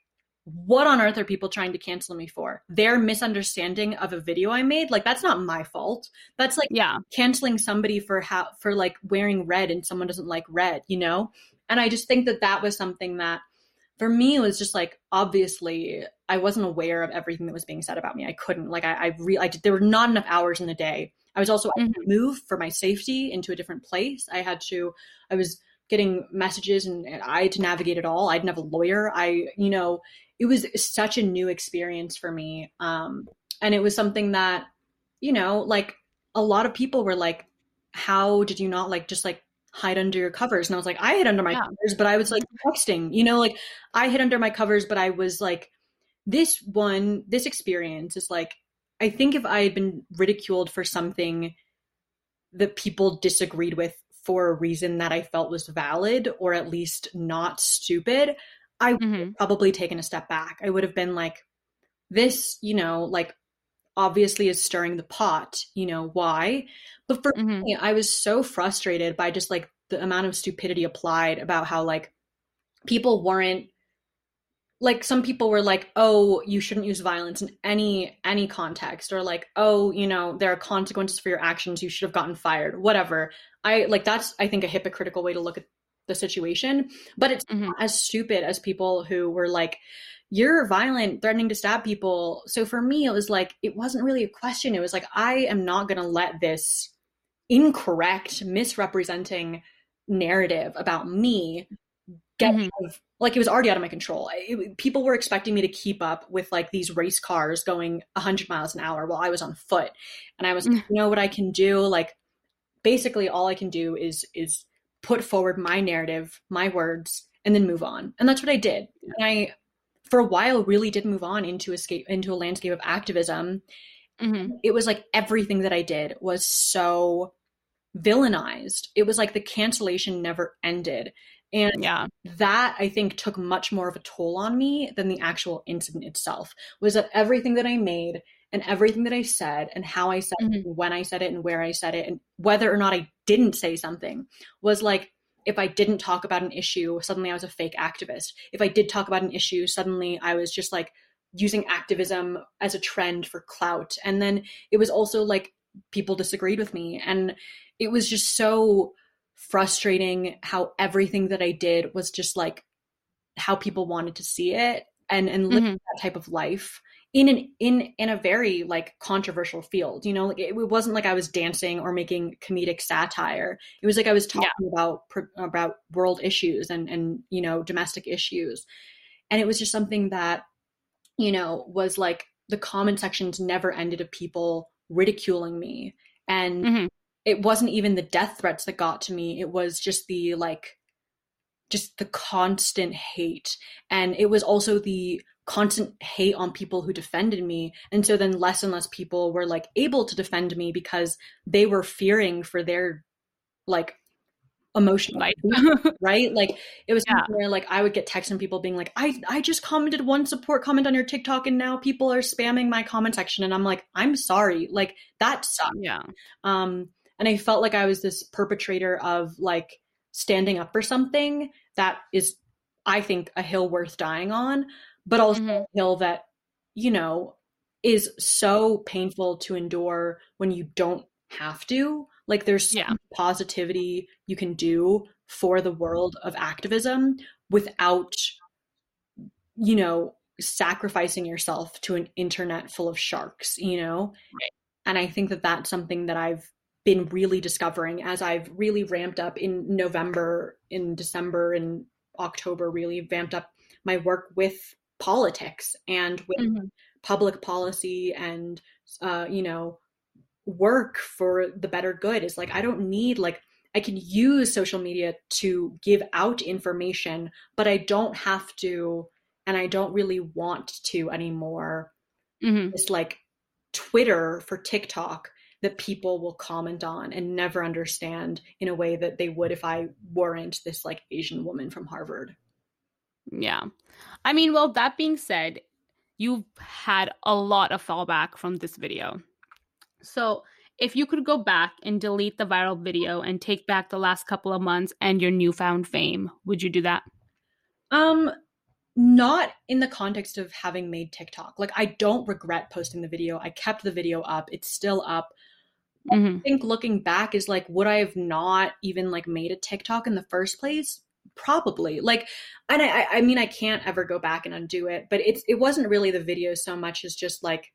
what on earth are people trying to cancel me for? Their misunderstanding of a video I made, like that's not my fault. That's like yeah. canceling somebody for how for like wearing red and someone doesn't like red, you know? And I just think that that was something that for me was just like obviously I wasn't aware of everything that was being said about me. I couldn't like I I, re- I did, there were not enough hours in the day. I was also mm-hmm. moved for my safety into a different place. I had to I was getting messages and, and I had to navigate it all. I didn't have a lawyer. I, you know, it was such a new experience for me. Um, and it was something that, you know, like a lot of people were like, how did you not like just like hide under your covers? And I was like, I hid under my yeah. covers, but I was like texting, you know, like I hid under my covers, but I was like, this one, this experience is like, I think if I had been ridiculed for something that people disagreed with for a reason that I felt was valid or at least not stupid, I would mm-hmm. probably taken a step back. I would have been like, this, you know, like obviously is stirring the pot, you know, why? But for mm-hmm. me, I was so frustrated by just like the amount of stupidity applied about how like people weren't like some people were like oh you shouldn't use violence in any any context or like oh you know there are consequences for your actions you should have gotten fired whatever i like that's i think a hypocritical way to look at the situation. But it's mm-hmm. as stupid as people who were like, you're violent, threatening to stab people. So for me, it was like, it wasn't really a question. It was like, I am not going to let this incorrect, misrepresenting narrative about me get mm-hmm. of, like it was already out of my control. It, people were expecting me to keep up with like these race cars going 100 miles an hour while I was on foot. And I was, mm-hmm. you know what I can do? Like basically all I can do is is put forward my narrative, my words, and then move on. And that's what I did. And I, for a while, really did move on into escape into a landscape of activism. Mm-hmm. It was like everything that I did was so villainized. It was like the cancellation never ended. And yeah. that I think took much more of a toll on me than the actual incident itself. Was that everything that I made and everything that I said and how I said mm-hmm. it and when I said it and where I said it and whether or not I didn't say something was like if I didn't talk about an issue, suddenly I was a fake activist. If I did talk about an issue, suddenly I was just like using activism as a trend for clout. And then it was also like people disagreed with me. And it was just so frustrating how everything that I did was just like how people wanted to see it and and live mm-hmm. that type of life in an in in a very like controversial field you know like it, it, wasn't like i was dancing or making comedic satire it was like i was talking yeah. about about world issues and and you know domestic issues and it was just something that you know was like the comment sections never ended of people ridiculing me and mm-hmm. It wasn't even the death threats that got to me. It was just the like just the constant hate. And it was also the constant hate on people who defended me. And so then less and less people were like able to defend me because they were fearing for their like emotional life. right? Like it was yeah. where like i would get texts from people being like i i just commented one support comment on your tiktok and now people are spamming my comment section. And i'm like i'm sorry. Like that sucked yeah. Um and i felt like i was this perpetrator of like standing up for something that is I think a hill worth dying on, but also mm-hmm. a hill that, you know, is so painful to endure when you don't have to. Like there's yeah. positivity you can do for the world of activism without, you know, sacrificing yourself to an internet full of sharks, you know? Right. And I think that that's something that I've been really discovering as I've really ramped up in November, in December, and October, really vamped up my work with politics and with mm-hmm. public policy and, uh, you know, work for the better good is like, I don't need like, I can use social media to give out information, but I don't have to, and I don't really want to anymore. Mm-hmm. It's like Twitter for TikTok that people will comment on and never understand in a way that they would if I weren't this like Asian woman from Harvard. Yeah. I mean, well, that being said, you've had a lot of fallback from this video. So, if you could go back and delete the viral video and take back the last couple of months and your newfound fame, would you do that? Um, not in the context of having made TikTok. Like, I don't regret posting the video. I kept the video up. It's still up. Mm-hmm. I think looking back is like, would I have not even like made a TikTok in the first place? Probably. Like, and I, I mean, I can't ever go back and undo it, but it's, it wasn't really the video so much as just like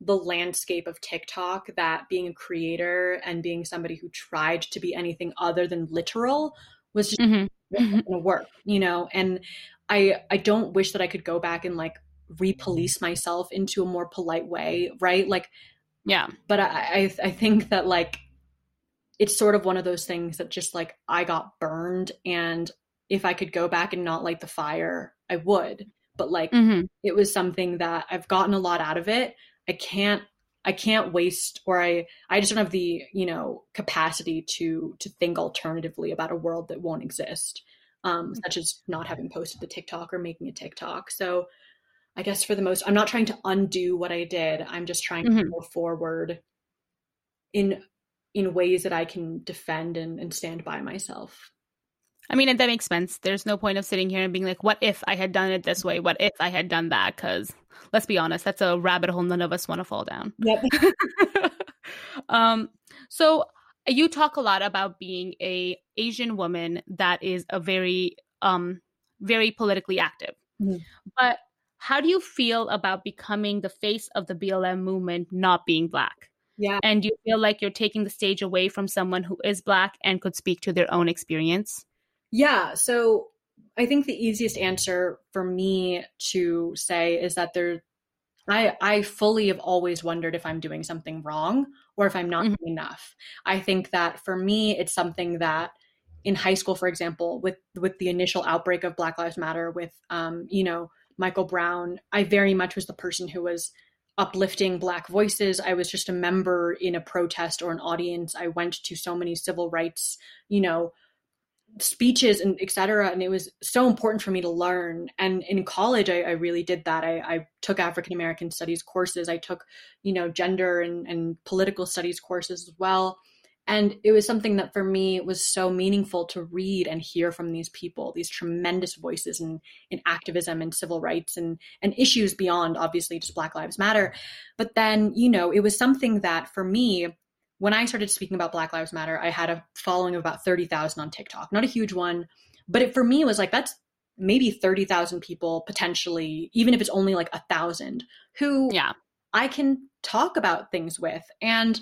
the landscape of TikTok that being a creator and being somebody who tried to be anything other than literal was just mm-hmm. going to work, you know? And I, I don't wish that I could go back and like repolice myself into a more polite way, right? Like, yeah. But I, I, I think that like it's sort of one of those things that just like I got burned and if I could go back and not light the fire, I would. But like mm-hmm. it was something that I've gotten a lot out of it. I can't I can't waste or I I just don't have the, you know, capacity to to think alternatively about a world that won't exist. Um, such as not having posted the TikTok or making a TikTok. So I guess for the most, I'm not trying to undo what I did. I'm just trying mm-hmm. to go forward in in ways that I can defend and, and stand by myself. I mean, and that makes sense. There's no point of sitting here and being like, what if I had done it this way? What if I had done that? Because let's be honest, that's a rabbit hole none of us want to fall down. Yep. um, so you talk a lot about being a Asian woman that is a very, um, very politically active. Mm-hmm. But how do you feel about becoming the face of the BLM movement not being black? Yeah. And do you feel like you're taking the stage away from someone who is black and could speak to their own experience? Yeah. So I think the easiest answer for me to say is that there I I fully have always wondered if I'm doing something wrong or if I'm not mm-hmm. enough. I think that for me it's something that in high school, for example, with with the initial outbreak of Black Lives Matter, with um, you know, Michael Brown, I very much was the person who was uplifting Black voices. I was just a member in a protest or an audience. I went to so many civil rights, you know, speeches and etc. And it was so important for me to learn. And in college, I, I really did that. I, I took African American studies courses. I took, you know, gender and, and political studies courses as well. And it was something that for me was so meaningful to read and hear from these people, these tremendous voices in, in activism and civil rights and, and issues beyond obviously just Black Lives Matter. But then, you know, it was something that for me, when I started speaking about Black Lives Matter, I had a following of about 30,000 on TikTok. Not a huge one, but it for me was like, that's maybe 30,000 people potentially, even if it's only like a thousand, who yeah. I can talk about things with. And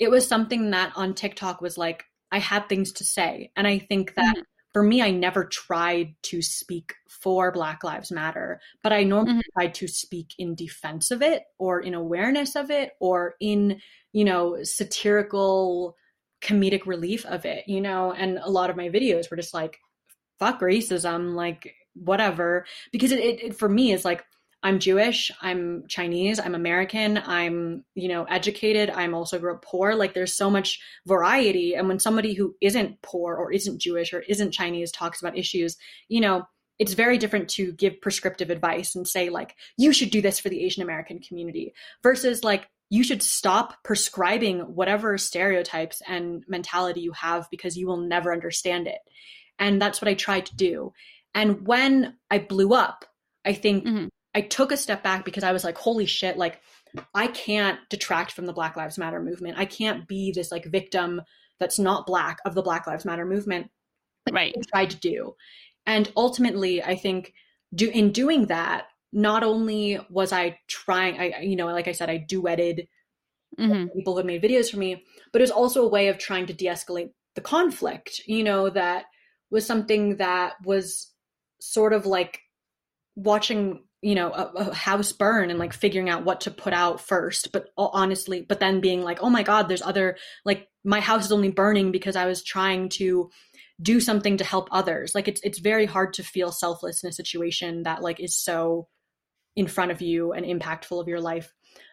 it was something that on TikTok was like, I had things to say. And I think that mm-hmm. for me, I never tried to speak for Black Lives Matter, but I normally mm-hmm. tried to speak in defense of it or in awareness of it or in, you know, satirical comedic relief of it, you know, and a lot of my videos were just like, fuck racism, like whatever. Because it, it, it for me is like, I'm Jewish, I'm Chinese, I'm American, I'm, you know, educated, I'm also grew up poor. Like there's so much variety. And when somebody who isn't poor or isn't Jewish or isn't Chinese talks about issues, you know, it's very different to give prescriptive advice and say like you should do this for the Asian American community versus like you should stop prescribing whatever stereotypes and mentality you have because you will never understand it. And that's what I tried to do. And when I blew up, I think mm-hmm. I took a step back because I was like, holy shit, like I can't detract from the Black Lives Matter movement. I can't be this like victim that's not black of the Black Lives Matter movement. Right. I tried to do. And ultimately, I think do in doing that, not only was I trying, I you know, like I said, I duetted mm-hmm. people who made videos for me, but it was also a way of trying to de-escalate the conflict. You know, that was something that was sort of like watching you know a, a, house burn and like figuring out what to put out first but honestly but then being like oh my god there's other like my house is only burning because i was trying to do something to help others. Like it's it's very hard to feel selfless in a situation that like is so in front of you and impactful of your life.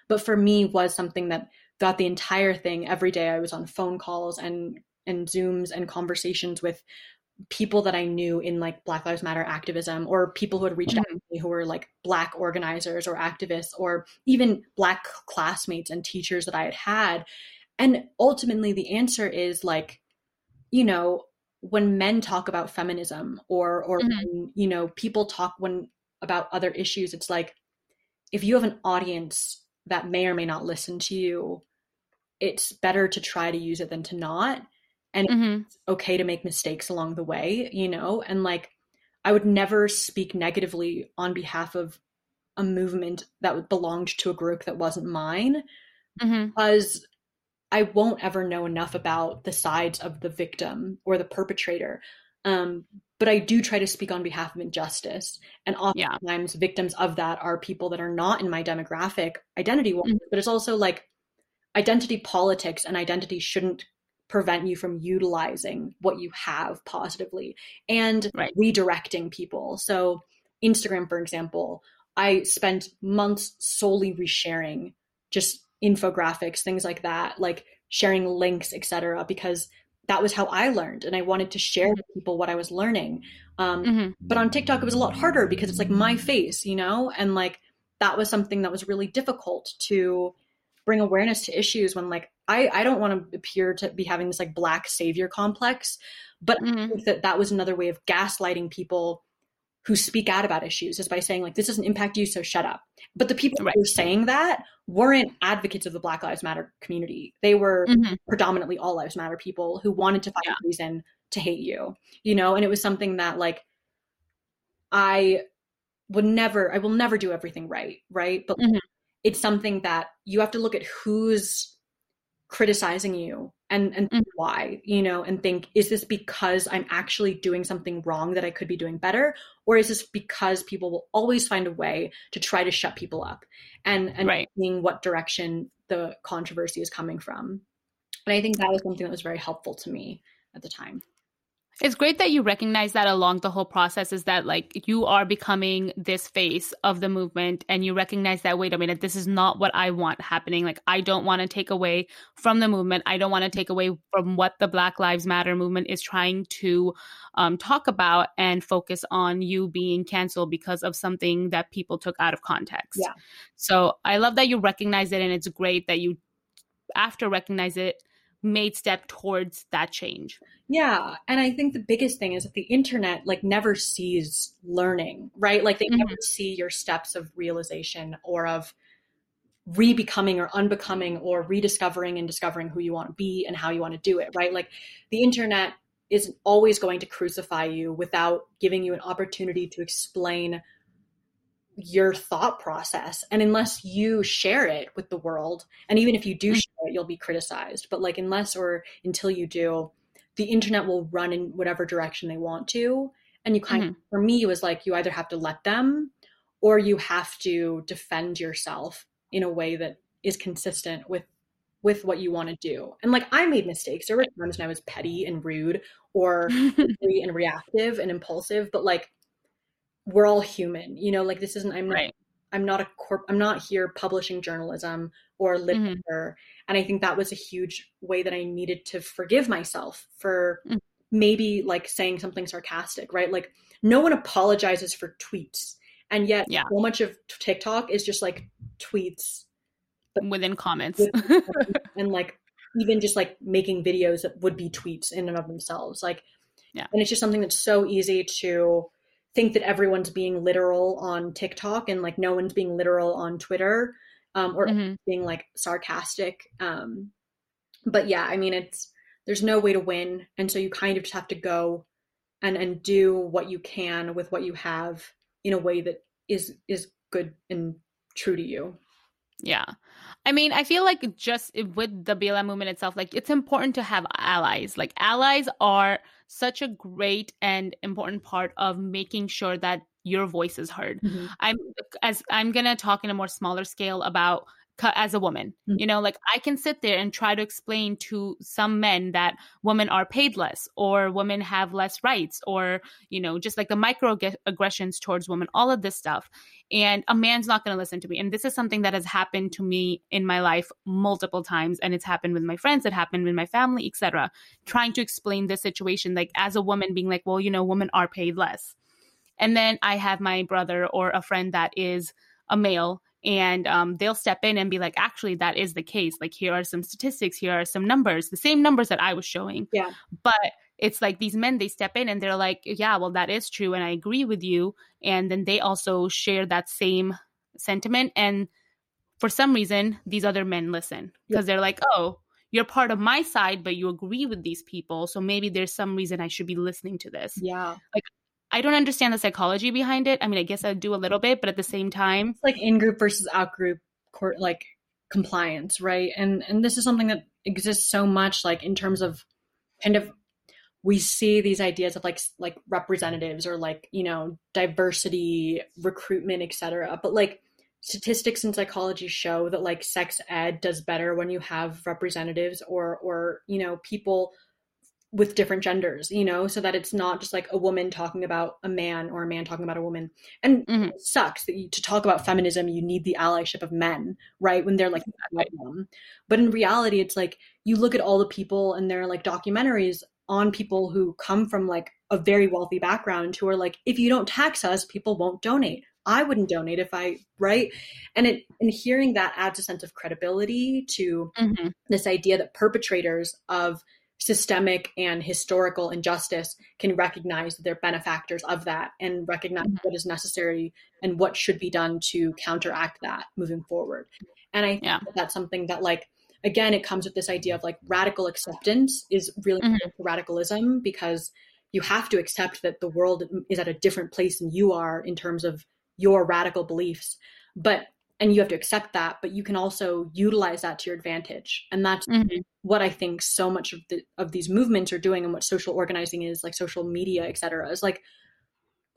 But for me was something that got the entire thing every day. I was on phone calls and and zooms and conversations with people that I knew in like Black Lives Matter activism or people who had reached mm-hmm. out to me who were like black organizers or activists or even black classmates and teachers that I had had. And ultimately the answer is like, you know, when men talk about feminism or or mm-hmm. when, you know, people talk when about other issues, it's like if you have an audience that may or may not listen to you, it's better to try to use it than to not and mm-hmm. it's okay to make mistakes along the way, you know? And like, I would never speak negatively on behalf of a movement that belonged to a group that wasn't mine mm-hmm. because I won't ever know enough about the sides of the victim or the perpetrator. Um, but I do try to speak on behalf of injustice. And oftentimes, yeah. victims of that are people that are not in my demographic identity. Mm-hmm. But it's also like identity politics and identity shouldn't prevent you from utilizing what you have positively and right. redirecting people. So, Instagram, for example, I spent months solely resharing just infographics, things like that, like sharing links, etc., because that was how I learned, and I wanted to share with people what I was learning. Um, mm-hmm. But on TikTok, it was a lot harder because it's like my face, you know, and like that was something that was really difficult to bring awareness to issues when like I, I don't want to appear to be having this like black savior complex, but mm-hmm. I think that that was another way of gaslighting people who speak out about issues is by saying like this doesn't impact you so shut up but the people right. who were saying that weren't advocates of the black lives matter community they were mm-hmm. predominantly all lives matter people who wanted to find yeah. a reason to hate you you know and it was something that like i would never i will never do everything right right but mm-hmm. It's something that you have to look at who's criticizing you and and mm-hmm. why you know and think is this because i'm actually doing something wrong that i could be doing better or is this because people will always find a way to try to shut people up and and right. seeing what direction the controversy is coming from and i think that was something that was very helpful to me at the time it's great that you recognize that along the whole process is that like you are becoming this face of the movement and you recognize that wait a minute this is not what I want happening like I don't want to take away from the movement I don't want to take away from what the Black Lives Matter movement is trying to um, talk about and focus on you being canceled because of something that people took out of context. Yeah. So I love that you recognize it and it's great that you after recognize it made step towards that change. Yeah, and I think the biggest thing is that the internet like never sees learning, right? Like they mm-hmm. never see your steps of realization or of re-becoming or unbecoming or rediscovering and discovering who you want to be and how you want to do it, right? Like the internet is always going to crucify you without giving you an opportunity to explain your thought process. And unless you share it with the world and even if you do mm. share it you'll be criticized. But like unless or until you do the internet will run in whatever direction they want to. And you kind mm-hmm. of for me it was like you either have to let them or you have to defend yourself in a way that is consistent with with what you want to do. And like i made mistakes. There were times when i was petty and rude or and reactive and impulsive. But like we're all human you know like this isn't i'm not right. i'm not a corp i'm not here publishing journalism or mm-hmm. literature mm-hmm. and i think that was a huge way that i needed to forgive myself for mm-hmm. maybe like saying something sarcastic right like no one apologizes for tweets and yet yeah. so much of tiktok is just like tweets within comments and like even just like making videos that would be tweets in and of themselves like yeah and it's just something that's so easy to think that everyone's being literal on TikTok and like no one's being literal on Twitter um, or mm-hmm. being like sarcastic. Um, but yeah, I mean, it's there's no way to win, and so you kind of just have to go and and do what you can with what you have in a way that is is good and true to you. Yeah. I mean, I feel like just with the BLM movement itself, like it's important to have allies. Like allies are such a great and important part of making sure that your voice is heard. Mm-hmm. I'm as I'm gonna talk in a more smaller scale about as a woman. Mm-hmm. You know, like I can sit there and try to explain to some men that women are paid less or women have less rights or, you know, just like the microaggressions towards women, all of this stuff. And a man's not going to listen to me. And this is something that has happened to me in my life multiple times. And it's happened with my friends, it happened with my family, etc. Trying to explain this situation, like as a woman being like, well, you know, women are paid less. And then I have my brother or a friend that is a male and um, they'll step in and be like actually that is the case. Like here are some statistics. Here are some numbers the same numbers that i was showing. Yeah. But it's like these men they step in and they're like yeah well that is true and i agree with you. And then they also share that same sentiment and for some reason these other men listen because yeah. they're like oh you're part of my side but you agree with these people so maybe there's some reason i should be listening to this. Yeah. Like I don't understand the psychology behind it. I mean, I guess I do a little bit, but at the same time, it's like in group versus out group court like compliance, right? And and this is something that exists so much like in terms of kind of we see these ideas of like like representatives or like, you know, diversity, recruitment, etc. But like statistics and psychology show that like sex ed does better when you have representatives or or you know people with different genders, you know, so that it's not just like a woman talking about a man or a man talking about a woman. And mm-hmm. it sucks that you, to talk about feminism, you need the allyship of men, right? When they're like, but in reality, it's like you look at all the people and there are like documentaries on people who come from like a very wealthy background who are like, if you don't tax us, people won't donate. I wouldn't donate if I right, and it and hearing that adds a sense of credibility to mm-hmm. this idea that perpetrators of systemic and historical injustice can recognize that they're benefactors of that and recognize mm-hmm. what is necessary and what should be done to counteract that moving forward. And I think yeah. that that's something that like again it comes with this idea of like radical acceptance is really mm-hmm. radicalism because you have to accept that the world is at a different place than you are in terms of your radical beliefs. But and you have to accept that but you can also utilize that to your advantage. And that's mm-hmm. what i think so much of the of these movements are doing and what social organizing is like social media etc is like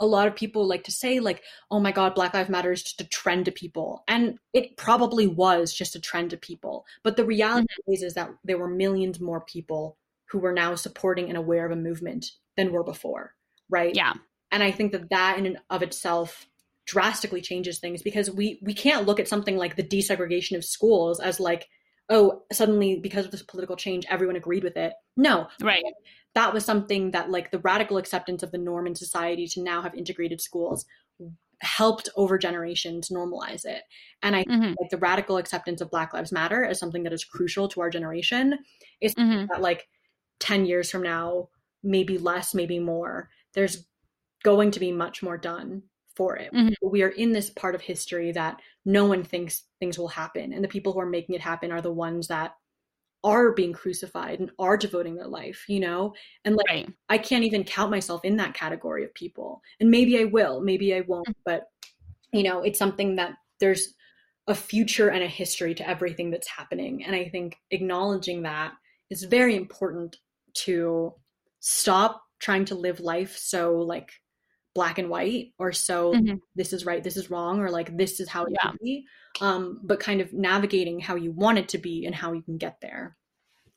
a lot of people like to say like oh my god black lives matter is just a trend to people. And it probably was just a trend to people. But the reality mm-hmm. is is that there were millions more people who were now supporting and aware of a movement than were before right? Yeah. And i think that that in and of itself drastically changes things because we we can't look at something like the desegregation of schools as like oh suddenly because of this political change everyone agreed with it. No. Right. That was something that like the radical acceptance of the norm in society to now have integrated schools helped over generations normalize it. And i mm-hmm. like the radical acceptance of black lives matter as something that is crucial to our generation is mm-hmm. that like 10 years from now maybe less maybe more there's going to be much more done for it. Mm-hmm. We are in this part of history that no one thinks things will happen. And the people who are making it happen are the ones that are being crucified and are devoting their life, you know? And like, right. I can't even count myself in that category of people. And maybe I will, maybe I won't, mm-hmm. but, you know, it's something that there's a future and a history to everything that's happening. And I think acknowledging that is very important to stop trying to live life so like black and white or so mm-hmm. this is right this is wrong or like this is how it yeah. should be um, but kind of navigating how you want it to be and how you can get there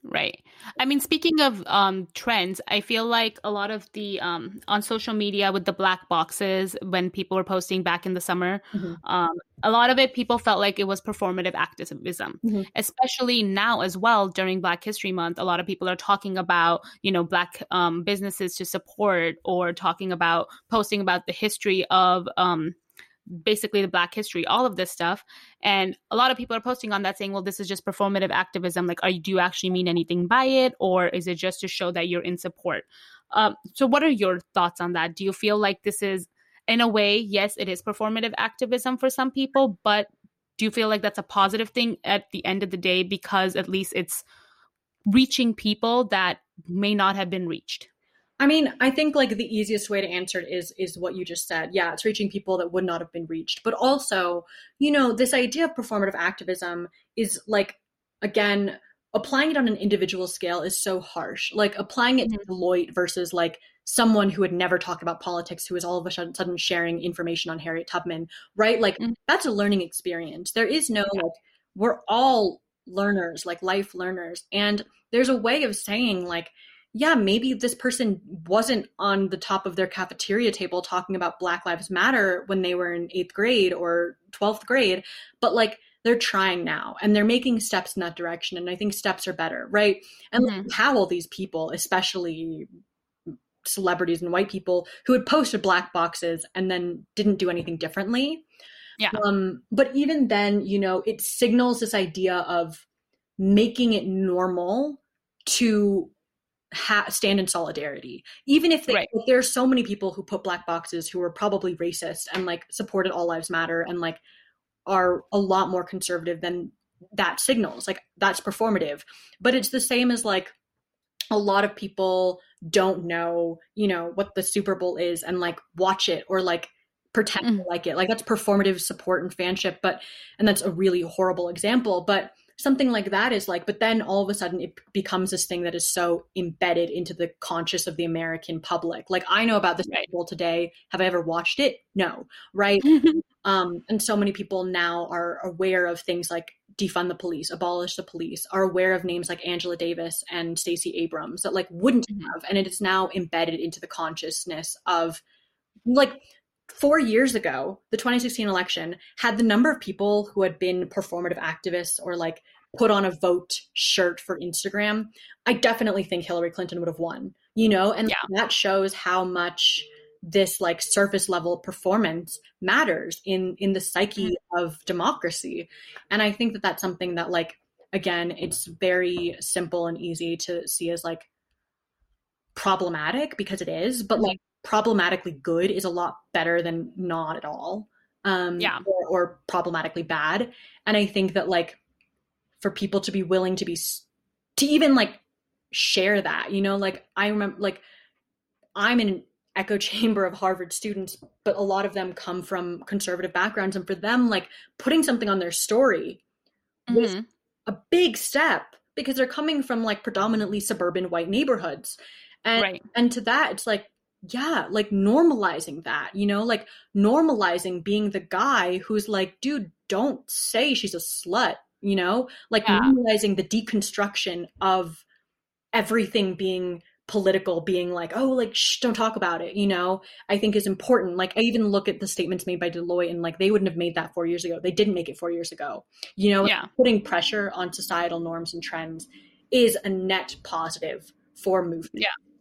Right. I mean, speaking of um, trends, I feel like a lot of the um, on social media with the black boxes when people were posting back in the summer, mm-hmm. um, a lot of it people felt like it was performative activism, mm-hmm. especially now as well during Black History Month. A lot of people are talking about you know black um, businesses to support or talking about posting about the history of um, basically the black history all of this stuff. And a lot of people are posting on that saying well this is just performative activism. Like are you do you actually mean anything by it? Or is it just to show that you're in support? Um, so what are your thoughts on that? Do you feel like this is in a way, yes, it is performative activism for some people, but do you feel like that's a positive thing at the end of the day because at least it's reaching people that may not have been reached? I mean, I think like the easiest way to answer it is is what you just said. Yeah, it's reaching people that would not have been reached. But also, you know, this idea of performative activism is like again, applying it on an individual scale is so harsh. Like applying it to mm-hmm. Deloitte versus like someone who had never talked about politics who is all of a sudden sharing information on Harriet Tubman, right? Like mm-hmm. that's a learning experience. There is no like we're all learners, like life learners. And there's a way of saying like yeah, maybe this person wasn't on the top of their cafeteria table talking about Black Lives Matter when they were in eighth grade or 12th grade, but like they're trying now and they're making steps in that direction. And I think steps are better, right? And mm-hmm. how all these people, especially celebrities and white people who had posted black boxes and then didn't do anything differently. Yeah. Um, but even then, you know, it signals this idea of making it normal to ha- stand in solidarity even if, they, right. if there's so many people who put black boxes who are probably racist and like supported all lives matter and like are a lot more conservative than that signals like that's performative but it's the same as like a lot of people don't know you know what the super bowl is and like watch it or like pretend mm. to like it like that's performative support and fanship but and that's a really horrible example but something like that is like but then all of a sudden it becomes this thing that is so embedded into the conscious of the american public. Like i know about this right. today. Have i ever watched it? No right? Um and so many people now are aware of things like defund the police abolish the police are aware of names like angela davis and stacey abrams that like wouldn't mm-hmm. have. And it is now embedded into the consciousness of like four years ago, the 2016 election had the number of people who had been performative activists or like put on a vote shirt for Instagram, I definitely think Hillary Clinton would have won, you know? And yeah. that shows how much this like surface level performance matters in in the psyche mm-hmm. of democracy and i think that that's something that like again it's very simple and easy to see as like problematic because it is but like problematically good is a lot better than not at all um yeah or, or problematically bad and i think that like for people to be willing to be to even like share that you know like i remember like i'm in an echo chamber of harvard students but a lot of them come from conservative backgrounds and for them like putting something on their story mm-hmm. was a big step because they're coming from like predominantly suburban white neighborhoods and right. and to that it's like yeah, like normalizing that, you know, like normalizing being the guy who's like, dude, don't say she's a slut, you know, like yeah. normalizing the deconstruction of everything being political being like oh like shh, don't talk about it you know? I think is important. Like i even look at the statements made by deloitte and like they wouldn't have made that four years ago. They didn't make it four years ago. You know yeah. putting pressure on societal norms and trends is a net positive for movement. Yeah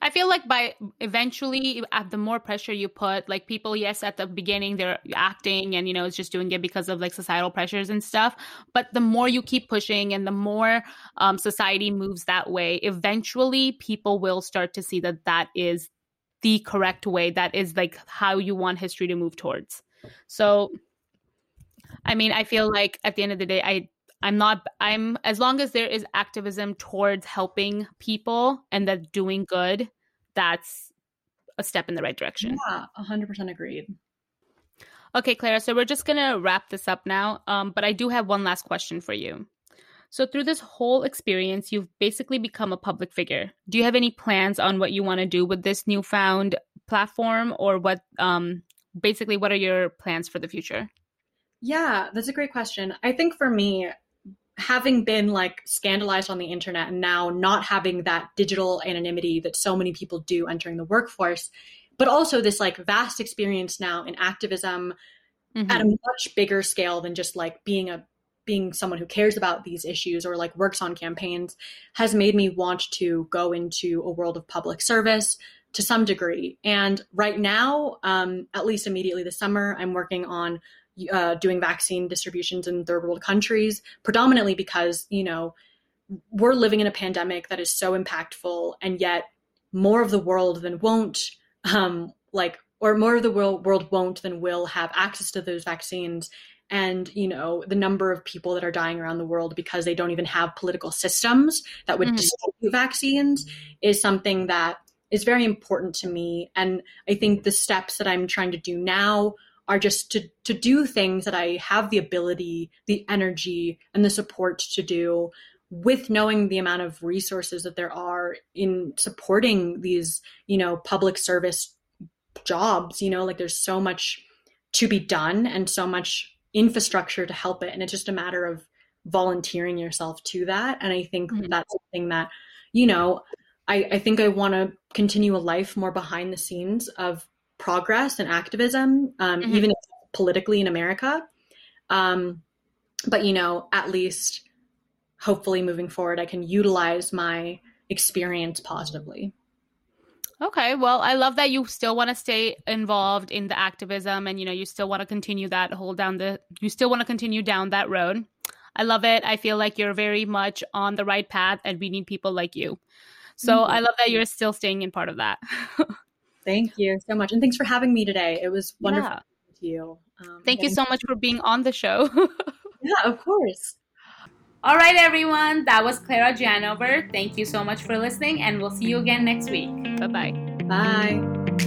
I feel like by eventually, at the more pressure you put, like people, yes, at the beginning they're acting and you know it's just doing it because of like societal pressures and stuff. But the more you keep pushing and the more um, society moves that way, eventually people will start to see that that is the correct way. That is like how you want history to move towards. So, I mean, I feel like at the end of the day, I I'm not I'm as long as there is activism towards helping people and that doing good, that's a step in the right direction. Yeah, 100% agreed. Okay, Claira, so we're just going to wrap this up now, um, but I do have one last question for you. So, through this whole experience, you've basically become a public figure. Do you have any plans on what you want to do with this newfound platform, or what, um, basically, what are your plans for the future? Yeah, that's a great question. I think for me, having been like scandalized on the internet and now not having that digital anonymity that so many people do entering the workforce, but also this like vast experience now in activism mm-hmm. at a much bigger scale than just like being a being someone who cares about these issues or like works on campaigns has made me want to go into a world of public service to some degree. And right now, um, at least immediately this summer, I'm working on uh, doing vaccine distributions in third world countries, predominantly because, you know, we're living in a pandemic that is so impactful, and yet more of the world than won't um, like or more of the world, world won't than will have access to those vaccines and you know the number of people that are dying around the world because they don't even have political systems that would mm-hmm. distribute vaccines is something that is very important to me and i think the steps that i'm trying to do now are just to to do things that i have the ability the energy and the support to do with knowing the amount of resources that there are in supporting these you know public service jobs you know like there's so much to be done and so much infrastructure to help it and it's just a matter of volunteering yourself to that and i think mm-hmm. that's something that you know i, I think i want to continue a life more behind the scenes of progress and activism um, mm-hmm. even politically in america um, but you know at least hopefully moving forward i can utilize my experience positively Okay, well, I love that you still want to stay involved in the activism and you know, you still want to continue that hold down the you still want to continue down that road. I love it. I feel like you're very much on the right path and we need people like you. So mm-hmm. I love that you're still staying in part of that. Thank you so much. And thanks for having me today. It was wonderful yeah. to you. Um, Thank you so much for being on the show. yeah, of course. All right, everyone. That was Claira Janover. Thank you so much for listening, and we'll see you again next week. Bye-bye. Bye.